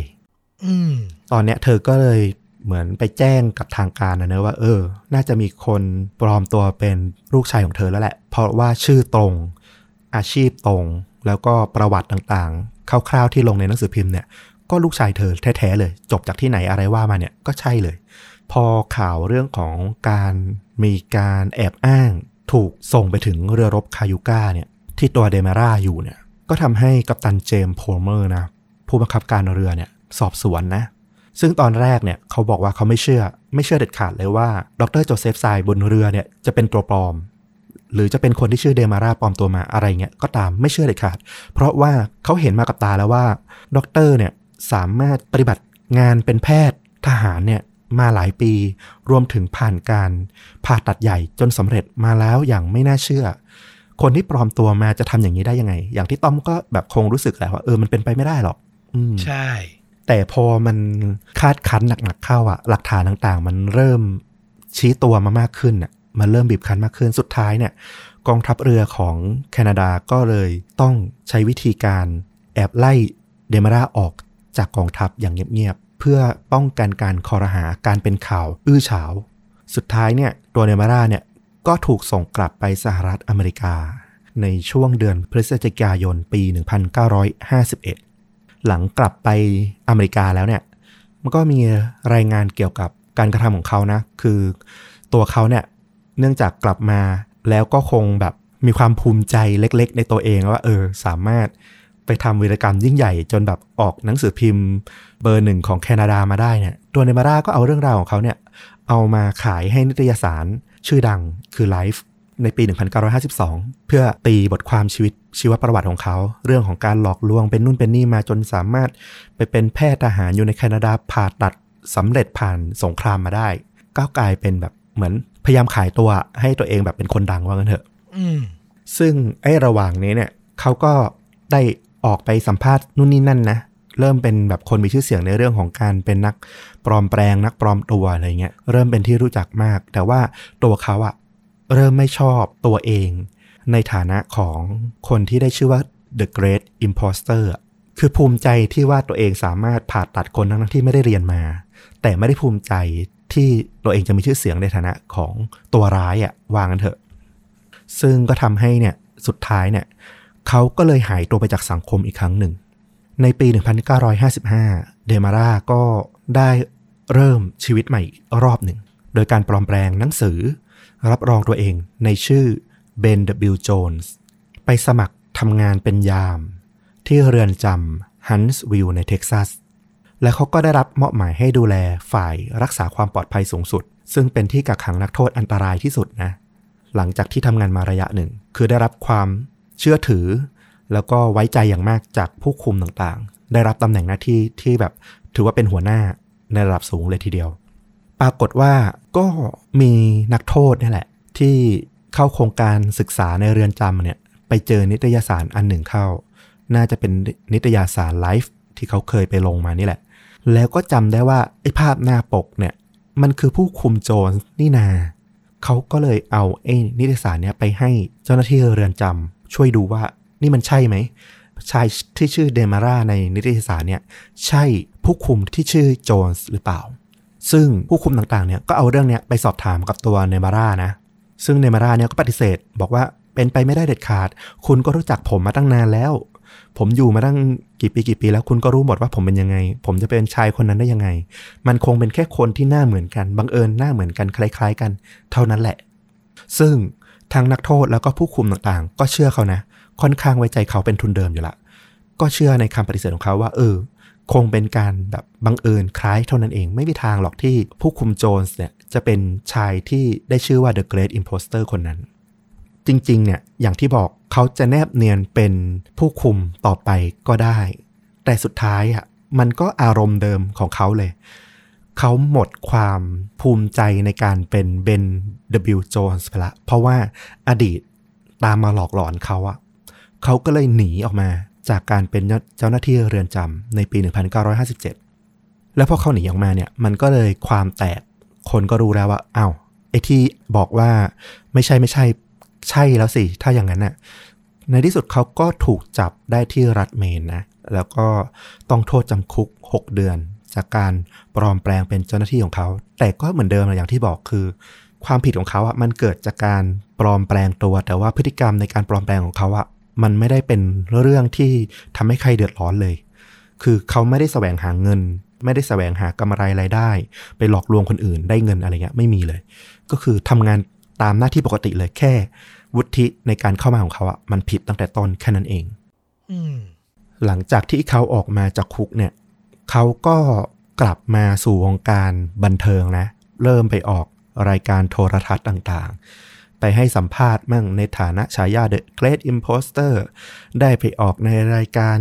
อืมตอนเนี้ยเธอก็เลยเหมือนไปแจ้งกับทางการนะเนอะว่า เออ น่าจะมีคนปลอมตัวเป็นลูกชายของเธอแล้วแหละ เพราะว่าชื่อตรง อาชีพตรง แล้วก็ประวัติต่างๆ คร่าวๆที่ลงในหนังสือพิมพ์เนี่ย ก็ลูกชายเธอแท้ๆเลย จบจากที่ไหนอะไรว่ามาเนี่ยก็ใช่เลย พอข่าวเรื่องของการมีการแอบอ้าง ถูกส่งไปถึงเรือรบคายูก้าเนี่ยที่ตัวเดมาร่าอยู่เนี่ยก็ทำให้กัปตันเจมส์โพลเมอร์นะผู้บังคับการเรือเนี่ยสอบสวนนะซึ่งตอนแรกเนี่ยเขาบอกว่าเขาไม่เชื่อ ไม่เชื่อเด็ดขาดเลยว่าดรโจเซฟไซบนเรือเนี่ยจะเป็นตัวปลอม หรือจะเป็นคนที่ชื่อเดมาร่าปลอมตัวมาอะไรเงี้ยก็ตามไม่เชื่อเด็ดขาด เพราะว่าเขาเห็นมากับตาแล้วว่าดรเนี่ยสามารถปฏิบัติงานเป็นแพทย์ทหารเนี่ย มาหลายปี รวมถึงผ่านการผ่าตัดใหญ่จนสำเร็จมาแล้วอย่างไม่น่าเชื่อ คนที่ปลอมตัวมาจะทำอย่างนี้ได้ยังไง อย่างที่ต้อมก็แบบคงรู้สึกแหละว่าเออมันเป็นไปไม่ได้หรอกอืมใช่ แต่พอมันคาดคั้นหนักๆเข้าอะหลักฐานต่างๆ มันเริ่มชี้ตัวมามากขึ้นอะมันเริ่มบีบคั้นมากขึ้นสุดท้ายเนี่ย กองทัพเรือของแคนาดาก็เลยต้องใช้วิธีการแอบไล่เดมาร่าออกจากกองทัพอย่างเงียบๆ เพื่อป้องกันการคอรหาการเป็นข่าวอื้อฉาว สุดท้ายเนี่ยตัวเดมาร่าเนี่ยก็ถูกส่งกลับไปสหรัฐอเมริกา ในช่วงเดือนพฤศจิกายนปี 1951 หลังกลับไปอเมริกาแล้วเนี่ยมันก็มีรายงานเกี่ยวกับการกระทำของเขานะ คือตัวเขาเนี่ยเนื่องจากกลับมาแล้วก็คงแบบมีความภูมิใจเล็กๆ ในตัวเองว่าเออสามารถไปทำวีรกรรมยิ่งใหญ่จนแบบออกหนังสือพิมพ์ เบอร์หนึ่งของแคนาดามาได้เนี่ยตัวเนมาร่าก็เอาเรื่องราวของเขาเนี่ยเอามาขายให้นิตยสารชื่อดังคือ Life ในปี 1952 เพื่อตีบทความชีวิตชีวประวัติของเขา เรื่องของการหลอกลวงเป็นนู่นเป็นนี่มาจนสามารถไปเป็นแพทย์ทหารอยู่ในแคนาดาผ่าตัดสำเร็จผ่านสงครามมาได้ ก็กลายเป็นแบบเหมือนพยายามขายตัวให้ตัวเองแบบเป็นคนดังว่างั้นเถอะอืมซึ่งไอ้ระหว่างนี้เนี่ยเขาก็ได้ออกไปสัมภาษณ์นู่นนี่นั่นนะ เริ่มเป็นแบบคนมีชื่อเสียงในเรื่องของการเป็นนักปลอมแปลงนักปลอมตัวอะไรเงี้ยเริ่มเป็นที่รู้จักมาก แต่ว่าตัวเขาอะเริ่มไม่ชอบตัวเอง ในฐานะของคนที่ได้ชื่อว่า The Great Imposter อะคือภูมิใจที่ว่าตัวเองสามารถผ่าตัดคนทั้งที่ไม่ได้เรียนมา แต่ไม่ได้ภูมิใจที่ตัวเองจะมีชื่อเสียงในฐานะของตัวร้ายอะวางกันเถอะ ซึ่งก็ทำให้เนี่ยสุดท้ายเนี่ยเขาก็เลยหายตัวไปจากสังคมอีกครั้งหนึ่ง ในปี 1955 เดมาร่าก็ได้เริ่มชีวิตใหม่อีกรอบหนึ่ง โดยการปลอมแปลงหนังสือ รับรองตัวเองในชื่อเบนเดบิลโจนส์ไปสมัครทำงานเป็นยาม ที่เรือนจำฮันส์วิลในเท็กซัส และเขาก็ได้รับมอบหมายให้ดูแลฝ่ายรักษาความปลอดภัยสูงสุด ซึ่งเป็นที่กักขังนักโทษอันตรายที่สุดนะ หลังจากที่ทำงานมาระยะหนึ่ง คือได้รับความเชื่อถือ แล้วก็ไว้ใจอย่างมากจากผู้คุมต่างๆ ได้รับตำแหน่งหน้าที่ที่แบบถือว่าเป็นหัวหน้าในระดับสูงเลยทีเดียว ปรากฏว่าก็มีนักโทษนี่แหละ ที่เข้าโครงการศึกษาในเรือนจำเนี่ยไปเจอนิตยสารอันหนึ่งเข้า น่าจะเป็นนิตยสารไลฟ์ที่เขาเคยไปลงมานี่แหละ แล้วก็จำได้ว่าไอ้ภาพหน้าปกเนี่ยมันคือผู้คุมโจรนี่นา เขาก็เลยเอาไอ้นิตยสารเนี้ยไปให้เจ้าหน้าที่เรือนจำช่วยดูว่า นี่มันใช่ไหมชายที่ชื่อเดมาร่าในนิตยสารเนี่ยใช่ผู้คุมที่ชื่อโจนส์หรือเปล่า ซึ่งผู้คุมต่างๆเนี่ยก็เอาเรื่องเนี้ยไปสอบถามกับตัวเนมาร่านะ ซึ่งเนมาร่าเนี่ยก็ปฏิเสธ บอกว่าเป็นไปไม่ได้เด็ดขาด คุณก็รู้จักผมมาตั้งนานแล้ว ผมอยู่มาตั้งกี่ปีกี่ปีแล้วคุณก็รู้หมดว่าผมเป็นยังไง ผมจะเป็นชายคนนั้นได้ยังไง มันคงเป็นแค่คนที่หน้าเหมือนกันบังเอิญหน้าเหมือนกันคล้าย ๆ กัน เท่านั้นแหละ ซึ่งทางนักโทษแล้วก็ผู้คุมต่างๆ ก็เชื่อเขานะ ค่อนข้างไว้ใจเขาเป็นทุนเดิมอยู่ละ ก็เชื่อในคำปฏิเสธของเขาว่า เออ คงเป็นการแบบบังเอิญคล้ายเท่านั้นเอง ไม่มีทางหรอกที่ผู้คุมโจนส์เนี่ยจะเป็นชายที่ได้ชื่อว่า The Great Imposter คนนั้น จริงๆเนี่ยอย่างที่บอกเขาจะแนบเนียนเป็นผู้คุมต่อไปก็ได้ แต่สุดท้ายอะมันก็อารมณ์เดิมของเขาเลย เขาหมดความภูมิใจในการเป็นเบน W. Jones ไปละ เพราะว่าอดีตตามมาหลอกหลอนเขาอะ เขาก็เลยหนีออกมาจากการเป็นเจ้าหน้าที่เรือนจำในปี 1957 แล้วพอเขาหนีออกมาเนี่ย มันก็เลยความแตก คนก็รู้แล้วว่าอ้าวไอ้ที่บอกว่าไม่ใช่ไม่ใช่ใช่แล้วสิ ถ้าอย่างนั้นน่ะ ในที่สุดเขาก็ถูกจับได้ที่รัฐเมนนะ แล้วก็ต้องโทษจำคุก 6 เดือน จากการปลอมแปลงเป็นเจ้าหน้าที่ของเขา แต่ก็เหมือนเดิมอย่างที่บอกคือ ความผิดของเขาอะมันเกิดจากการปลอมแปลงตัว แต่ว่าพฤติกรรมในการปลอมแปลงของเขาอะ มันไม่ได้เป็นเรื่องที่ทำให้ใครเดือดร้อนเลย คือเขาไม่ได้แสวงหาเงิน ไม่ได้แสวงหากำไรรายได้ ไปหลอกลวงคนอื่นได้เงินอะไรเงี้ยไม่มีเลย ก็คือทำงานตามหน้าที่ปกติเลยแค่ วุฒิในการเข้ามาของเขาอะมันผิดตั้งแต่ต้นแค่นั้นเองอืมหลังจากที่เขาออกมาจากคุกเนี่ยเขาก็กลับมาสู่วงการบันเทิงนะ เริ่มไปออกรายการโทรทัศน์ต่างๆ ไปให้สัมภาษณ์มั่งในฐานะฉายา The Great Imposter ได้ไปออกในรายการ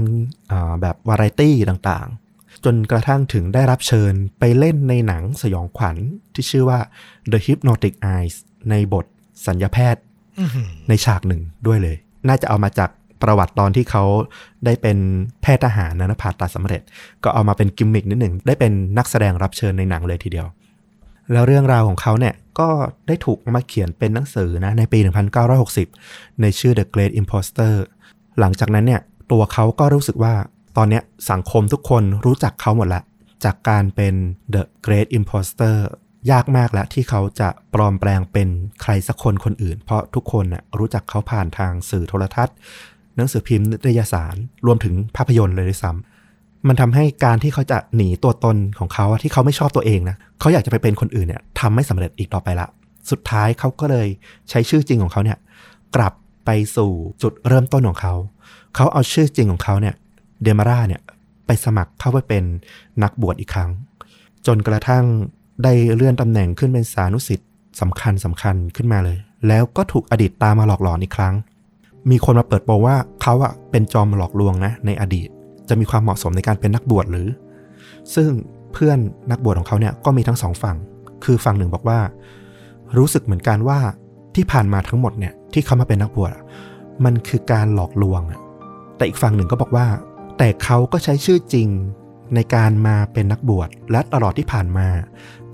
แบบวาไรตี้ต่างๆ จนกระทั่งถึงได้รับเชิญไปเล่นในหนังสยองขวัญที่ชื่อว่า The Hypnotic Eyes ในบทสัญญาแพทย์อื้อหือในฉากหนึ่งด้วยเลย น่าจะเอามาจากประวัติตอนที่เขาได้เป็นแพทย์ทหารนะนะผ่าตัดสำเร็จ ก็เอามาเป็นกิมมิกนิดหนึ่ง ได้เป็นนักแสดงรับเชิญในหนังเลยทีเดียว แล้วเรื่องราวของเขาเนี่ยก็ได้ถูกมาเขียนเป็นหนังสือนะในปี 1960 ในชื่อ The Great Imposter หลังจากนั้นเนี่ยตัวเขาก็รู้สึกว่าตอนนี้สังคมทุกคนรู้จักเขาหมดละจากการเป็น The Great Imposter ยากมากแล้วที่เขาจะปลอมแปลงเป็นใครสักคนคนอื่น เพราะทุกคนน่ะรู้จักเขาผ่านทางสื่อโทรทัศน์ หนังสือพิมพ์นิตยสารรวมถึงภาพยนตร์เลยด้วยซ้ำ มันทำให้การที่เขาจะหนีตัวตนของเขาที่เขาไม่ชอบตัวเองนะเขาอยากจะไปเป็นคนอื่นเนี่ยทำไม่สำเร็จอีกต่อไปละ สุดท้ายเขาก็เลยใช้ชื่อจริงของเขาเนี่ย กลับไปสู่จุดเริ่มต้นของเขา เขาเอาชื่อจริงของเขาเนี่ยเดมาร่าเนี่ยไปสมัครเข้าไปเป็นนักบวชอีกครั้ง จนกระทั่งได้เลื่อนตำแหน่งขึ้นเป็นสานุสิทธิ์สำคัญสำคัญขึ้นมาเลย แล้วก็ถูกอดีตตามมาหลอกหลอนอีกครั้ง มีคนมาเปิดโปงว่าเขาอะเป็นจอมหลอกลวงนะในอดีต จะมีความเหมาะสมในการเป็นนักบวชหรือ ซึ่งเพื่อนนักบวชของเขาเนี่ยก็มีทั้งสองฝั่ง คือฝั่งหนึ่งบอกว่า รู้สึกเหมือนกันว่าที่ผ่านมาทั้งหมดเนี่ยที่เขามาเป็นนักบวชมันคือการหลอกลวงแต่อีกฝั่งหนึ่งก็บอกว่า แต่เขาก็ใช้ชื่อจริงในการมาเป็นนักบวชและตลอดที่ผ่านมา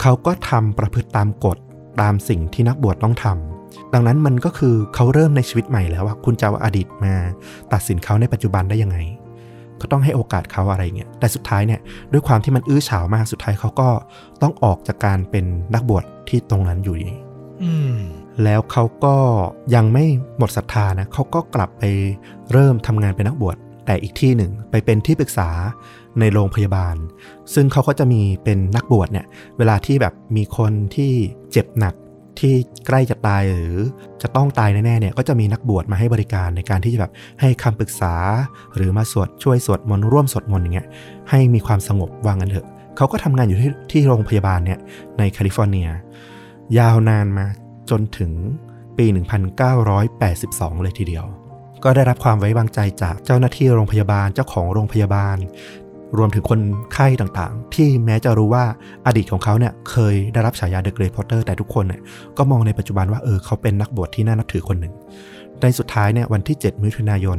เขาก็ทำประพฤติตามกฎตามสิ่งที่นักบวชต้องทำดังนั้นมันก็คือเขาเริ่มในชีวิตใหม่แล้วว่าคุณจะเอาอดีตมา ตัดสินเขาในปัจจุบันได้ยังไง ก็ต้องให้โอกาสเขาอะไรเงี้ย แต่สุดท้ายเนี่ยด้วยความที่มันอื้อฉาวมากสุดท้ายเขาก็ต้องออกจากการเป็นนักบวชที่ตรงนั้นอยู่ดีอืมแล้วเขาก็ยังไม่หมดศรัทธานะเขาก็กลับไปเริ่มทำงานเป็นนักบวชแต่อีกที่หนึ่งไปเป็นที่ปรึกษาในโรงพยาบาล ซึ่งเขาก็จะมีเป็นนักบวชเนี่ยเวลาที่แบบมีคนที่เจ็บหนัก ที่ใกล้จะตายหรือจะต้องตายแน่ๆเนี่ยก็จะมีนักบวชมาให้บริการในการที่จะแบบให้คำปรึกษา หรือมาสวดช่วยสวดมนต์ร่วมสวดมนต์อย่างเงี้ยให้มีความสงบวางกันเถอะเขาก็ทำงานอยู่ที่ที่โรงพยาบาลเนี่ยในแคลิฟอร์เนีย ยาวนานมาจนถึงปี 1982 เลยทีเดียว ก็ได้รับความไว้วางใจจากเจ้าหน้าที่โรงพยาบาลเจ้าของโรงพยาบาล รวมถึงคนไข้ต่างๆ ที่แม้จะรู้ว่าอดีตของเขาเนี่ยเคยได้รับฉายา The Great Potter แต่ทุกคนเนี่ยก็มองในปัจจุบันว่าเออเขาเป็นนักบวชที่น่านับถือคนหนึ่ง ในสุดท้ายเนี่ยวันที่ 7 มิถุนายน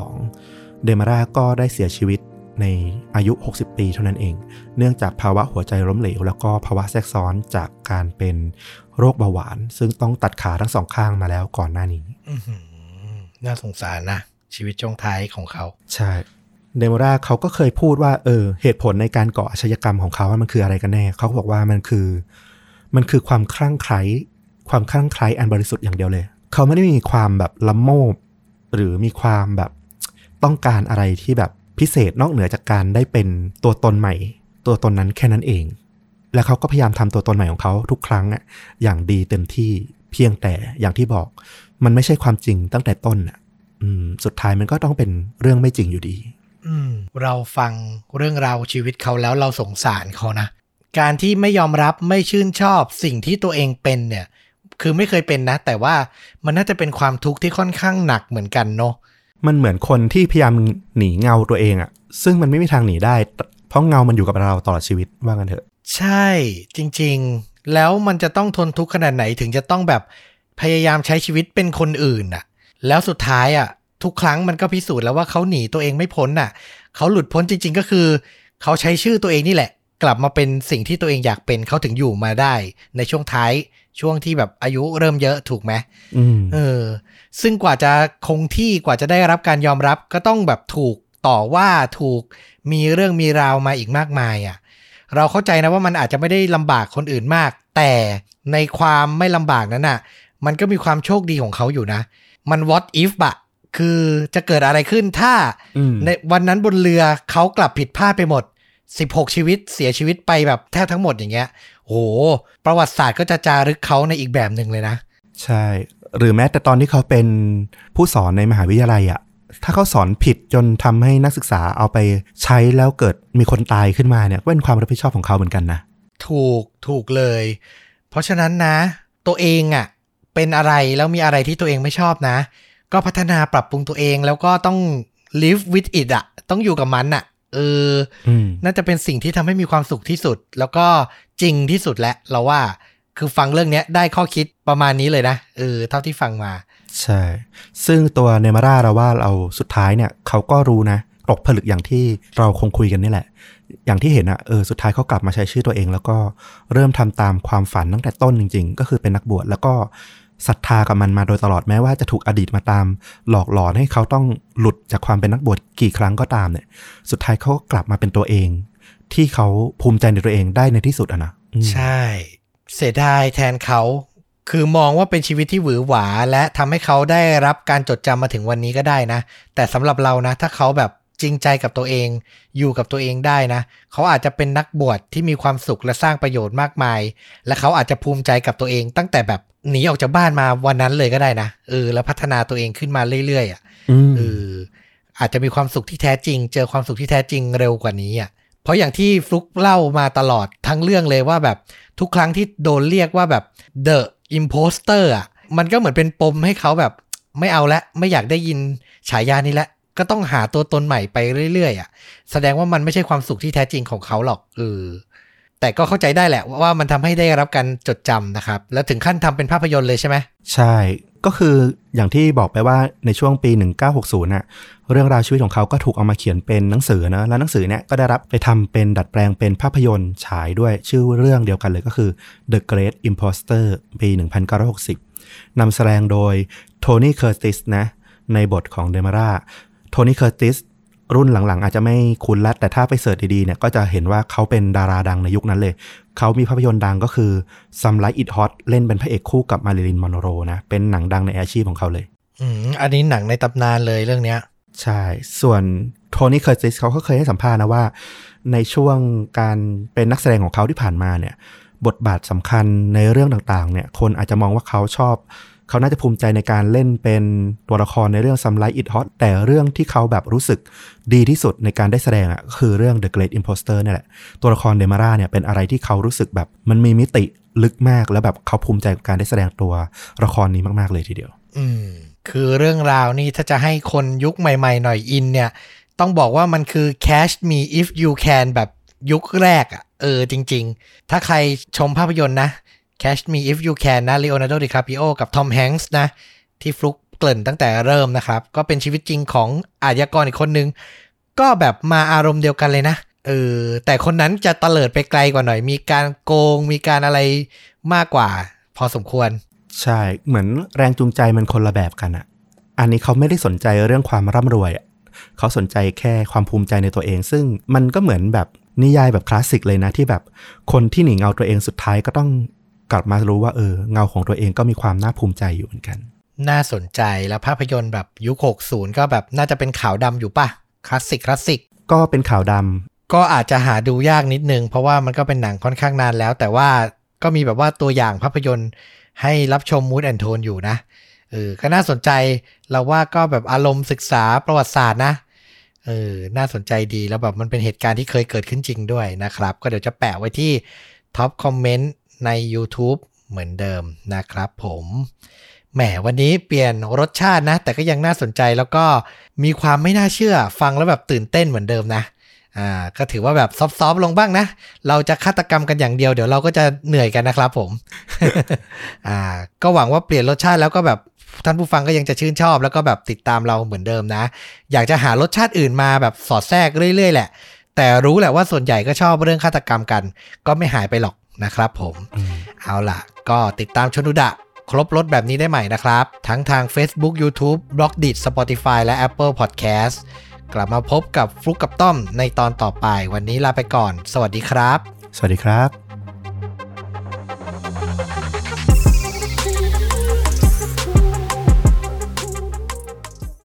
1982 เดมาร่าก็ได้เสียชีวิตในอายุ 60 ปีเท่านั้นเอง เนื่องจากภาวะหัวใจล้มเหลว แล้วก็ภาวะแทรกซ้อนจากการเป็นโรคเบาหวาน ซึ่งต้องตัดขาทั้งสองข้างมาแล้วก่อนหน้านี้อื้อหือน่าสงสารนะชีวิตช่วงท้ายของเขา ใช่ เดโมราเขาก็เคยพูดว่าเออเหตุผลในการก่ออาชญากรรมของเขาว่ามันคืออะไรกันแน่ เขาบอกว่ามันคือ มันคือความคลั่งไคล้ความคลั่งไคล้อันบริสุทธิ์อย่างเดียวเลย เขาไม่ได้มีความแบบละโมบ หรือมีความแบบต้องการอะไรที่แบบพิเศษนอกเหนือจากการได้เป็นตัวตนใหม่ ตัวตนนั้นแค่นั้นเอง แล้วเขาก็พยายามทำตัวตนใหม่ของเขาทุกครั้งอะอย่างดีเต็มที่เพียงแต่อย่างที่บอก มันไม่ใช่ความจริงตั้งแต่ต้นอะอืมสุดท้ายมันก็ต้องเป็นเรื่องไม่จริงอยู่ดี เราฟังเรื่องราวชีวิตเขาแล้วเราสงสารเขานะ การที่ไม่ยอมรับไม่ชื่นชอบสิ่งที่ตัวเองเป็นเนี่ย คือไม่เคยเป็นนะ แต่ว่ามันน่าจะเป็นความทุกข์ที่ค่อนข้างหนักเหมือนกันเนาะมันเหมือนคนที่พยายามหนีเงาตัวเองอะซึ่งมันไม่มีทางหนีได้ เพราะเงามันอยู่กับเราตลอดชีวิตว่ากันเถอะ ใช่จริง ๆ แล้วมันจะต้องทนทุกข์ขนาดไหนถึงจะต้องแบบพยายามใช้ชีวิตเป็นคนอื่นน่ะแล้วสุดท้ายอะ ทุกครั้งมันก็พิสูจน์แล้วว่าเขาหนีตัวเองไม่พ้นน่ะ เขาหลุดพ้นจริง ๆ ก็คือ เขาใช้ชื่อตัวเองนี่แหละ กลับมาเป็นสิ่งที่ตัวเองอยากเป็นเขาถึงอยู่มาได้ ในช่วงท้ายช่วงที่แบบอายุเริ่มเยอะถูกไหมอืมเออ ซึ่งกว่าจะคงที่กว่าจะได้รับการยอมรับก็ต้องแบบถูกต่อว่าถูกมีเรื่องมีราวมาอีกมากมายอะ เราเข้าใจนะว่ามันอาจจะไม่ได้ลำบากคนอื่นมาก แต่ในความไม่ลำบากนั้นน่ะ มันก็มีความโชคดีของเขาอยู่นะ มัน what if อะ คือจะเกิดอะไรขึ้นถ้าอืมในวันนั้นบนเรือเขากลับผิดพลาดไปหมด 16 ชีวิตเสียชีวิตไปแบบแทบทั้งหมดอย่างเงี้ยโห ประวัติศาสตร์ก็จะจารึกเขาในอีกแบบหนึ่งเลยนะ ใช่ หรือแม้แต่ตอนที่เขาเป็นผู้สอนในมหาวิทยาลัยอะถ้าเขาสอนผิดจนทำให้นักศึกษาเอาไปใช้แล้วเกิดมีคนตายขึ้นมาเนี่ยก็เป็นความรับผิดชอบของเขาเหมือนกันนะ ถูกถูกเลย เพราะฉะนั้นนะ ตัวเองอะ่ะเป็นอะไรแล้วมีอะไรที่ตัวเองไม่ชอบนะ ก็พัฒนาปรับปรุงตัวเองแล้วก็ต้อง live with it อะ่ะต้องอยู่กับมันอะ่ะเอออืมน่าจะเป็นสิ่งที่ทำให้มีความสุขที่สุด แล้วก็จริงที่สุดแหละเราว่าคือฟังเรื่องเนี้ยได้ข้อคิดประมาณนี้เลยนะเออเท่าที่ฟังมา ใช่ ซึ่งตัวเนมาร่าเราว่าเราสุดท้ายเนี่ยเขาก็รู้นะตกผลึกอย่างที่เราคงคุยกันนี่แหละ อย่างที่เห็นอะเออสุดท้ายเขากลับมาใช้ชื่อตัวเอง แล้วก็เริ่มทำตามความฝันตั้งแต่ต้นจริง ๆ ก็คือเป็นนักบวชแล้วก็ ศรัทธากับมันมาโดยตลอดแม้ว่าจะถูกอดีตมาตาม หลอกหลอนให้เขาต้องหลุดจากความเป็นนักบวชกี่ครั้งก็ตามเนี่ย สุดท้ายเขาก็กลับมาเป็นตัวเอง ที่เขาภูมิใจในตัวเองได้ในที่สุดอะนะใช่ เสียดายแทนเขา คือมองว่าเป็นชีวิตที่หวือหวา และทำให้เขาได้รับการจดจำมาถึงวันนี้ก็ได้นะ แต่สำหรับเรานะ ถ้าเขาแบบจริงใจกับตัวเอง อยู่กับตัวเองได้นะ เขาอาจจะเป็นนักบวชที่มีความสุขและสร้างประโยชน์มากมาย และเขาอาจจะภูมิใจกับตัวเองตั้งแต่แบบ หนีออกจากบ้านมาวันนั้นเลยก็ได้นะเออแล้วพัฒนาตัวเองขึ้นมาเรื่อยๆอะอืมเอออาจจะมีความสุขที่แท้จริง เจอความสุขที่แท้จริงเร็วกว่านี้อะเพราะอย่างที่ฟลุกเล่ามาตลอดทั้งเรื่องเลยว่าแบบทุกครั้งที่โดนเรียกว่าแบบ the imposter อะมันก็เหมือนเป็นปมให้เขาแบบไม่เอาละไม่อยากได้ยินฉายานี้ละก็ต้องหาตัวตนใหม่ไปเรื่อยๆอะแสดงว่ามันไม่ใช่ความสุขที่แท้จริงของเขาหรอกเออ แต่ก็เข้าใจได้แหละว่ามันทำให้ได้รับการจดจำนะครับ แล้วถึงขั้นทำเป็นภาพยนตร์เลยใช่ไหมใช่ก็คืออย่างที่บอกไปว่าในช่วงปี 1960น่ะเรื่องราวชีวิตของเขาก็ถูกเอามาเขียนเป็นหนังสือนะแล้วหนังสือเนี่ยก็ได้รับไปทำเป็นดัดแปลงเป็นภาพยนตร์ฉายด้วยชื่อเรื่องเดียวกันเลยก็คือ The Great Imposter ปี 1960นำแสดงโดยโทนี่เคอร์ติสนะในบทของเดมาร่าโทนี่เคอร์ติส รุ่นหลังๆ อาจจะไม่คุ้นละแต่ถ้าไปเสิร์ชดีๆเนี่ยก็จะเห็นว่าเขาเป็นดาราดังในยุคนั้นเลย เขามีภาพยนตร์ดังก็คือ Some Like It Hot เล่นเป็นพระเอกคู่กับมาริลินมอนโรนะเป็นหนังดังในอาชีพของเขาเลย อืมอันนี้หนังในตำนานเลยเรื่องเนี้ย ใช่ ส่วนโทนี่เคอร์ติสเขาก็เคยให้สัมภาษณ์นะว่า ในช่วงการเป็นนักแสดงของเขาที่ผ่านมาเนี่ย บทบาทสำคัญในเรื่องต่างๆ เนี่ย คนอาจจะมองว่าเขาชอบ เขาน่าจะภูมิใจในการเล่นเป็นตัวละครในเรื่อง Some Like It Hot แต่เรื่องที่เขาแบบรู้สึกดีที่สุดในการได้แสดงอะก็คือเรื่อง The Great Imposter เนี่ยแหละ ตัวละครเดมาร่าเนี่ยเป็นอะไรที่เขารู้สึกแบบมันมีมิติลึกมากแล้วแบบเขาภูมิใจกับการได้แสดงตัวละครนี้มาก ๆ เลยทีเดียว อืม คือเรื่องราวนี่ถ้าจะให้คนยุคใหม่ ๆ หน่อยอินเนี่ย ต้องบอกว่ามันคือ Catch Me If You Can แบบยุคแรกอะ่ะเออจริง ๆ ถ้าใครชมภาพยนตร์นะ Catch Me If You Can นะ Leonardo DiCaprio กับ Tom Hanks นะ ที่ฟลุกเกริ่นตั้งแต่เริ่มนะครับ ก็เป็นชีวิตจริงของอาชญากรอีกคนนึง ก็แบบมาอารมณ์เดียวกันเลยนะเออแต่คนนั้นจะตะเลิดไปไกลกว่าหน่อย มีการโกงมีการอะไรมากกว่า พอสมควร ใช่เหมือนแรงจูงใจมันคนละแบบกันอะอันนี้เขาไม่ได้สนใจเรื่องความร่ำรวยเขาสนใจแค่ความภูมิใจในตัวเอง ซึ่งมันก็เหมือนแบบนิยายแบบคลาสสิกเลยนะที่แบบคนที่หนีเงาตัวเองสุดท้ายก็ต้อง กลับมารู้ว่าเออเงาของตัวเองก็มีความน่าภูมิใจอยู่เหมือนกัน น่าสนใจแล้วภาพยนตร์แบบยุค 60 ก็แบบน่าจะเป็นขาวดำอยู่ปะคลาสสิกคลาสสิกก็เป็นขาวดำก็อาจจะหาดูยากนิดนึง เพราะว่ามันก็เป็นหนังค่อนข้างนานแล้ว แต่ว่าก็มีแบบว่าตัวอย่างภาพยนตร์ให้รับชม mood and tone อยู่นะเออก็น่าสนใจเราว่าก็แบบอารมณ์ศึกษาประวัติศาสตร์นะเออน่าสนใจดีแล้วแบบมันเป็นเหตุการณ์ที่เคยเกิดขึ้นจริงด้วยนะครับ ก็เดี๋ยวจะแปะไว้ที่ท็อปคอมเมนต์ ใน YouTube เหมือนเดิมนะครับผมแหมวันนี้เปลี่ยนรสชาตินะ แต่ก็ยังน่าสนใจแล้วก็มีความไม่น่าเชื่อฟังแล้วแบบตื่นเต้นเหมือนเดิมนะอ่าก็ถือว่าแบบซอฟๆลงบ้างนะ เราจะฆาตกรรมกันอย่างเดียวเดี๋ยวเราก็จะเหนื่อยกันนะครับผมอ่าก็หวังว่าเปลี่ยนรสชาติแล้วก็แบบท่านผู้ฟังก็ยังจะชื่นชอบแล้วก็แบบติดตามเราเหมือนเดิมนะ อยากจะหารสชาติอื่นมาแบบสอดแทรกเรื่อยๆแหละ แต่รู้แหละว่าส่วนใหญ่ก็ชอบเรื่องฆาตกรรมกัน ก็ไม่หายไปหรอก นะครับผม เอาล่ะ ก็ติดตามชนุดะ ครบรถแบบนี้ได้ใหม่นะครับ ทั้งทาง Facebook YouTube b l o g d i t Spotify และ Apple Podcast กลับมาพบกับฟลุกกับต้อมในตอนต่อไป วันนี้ลาไปก่อน สวัสดีครับ สวัสดีครับ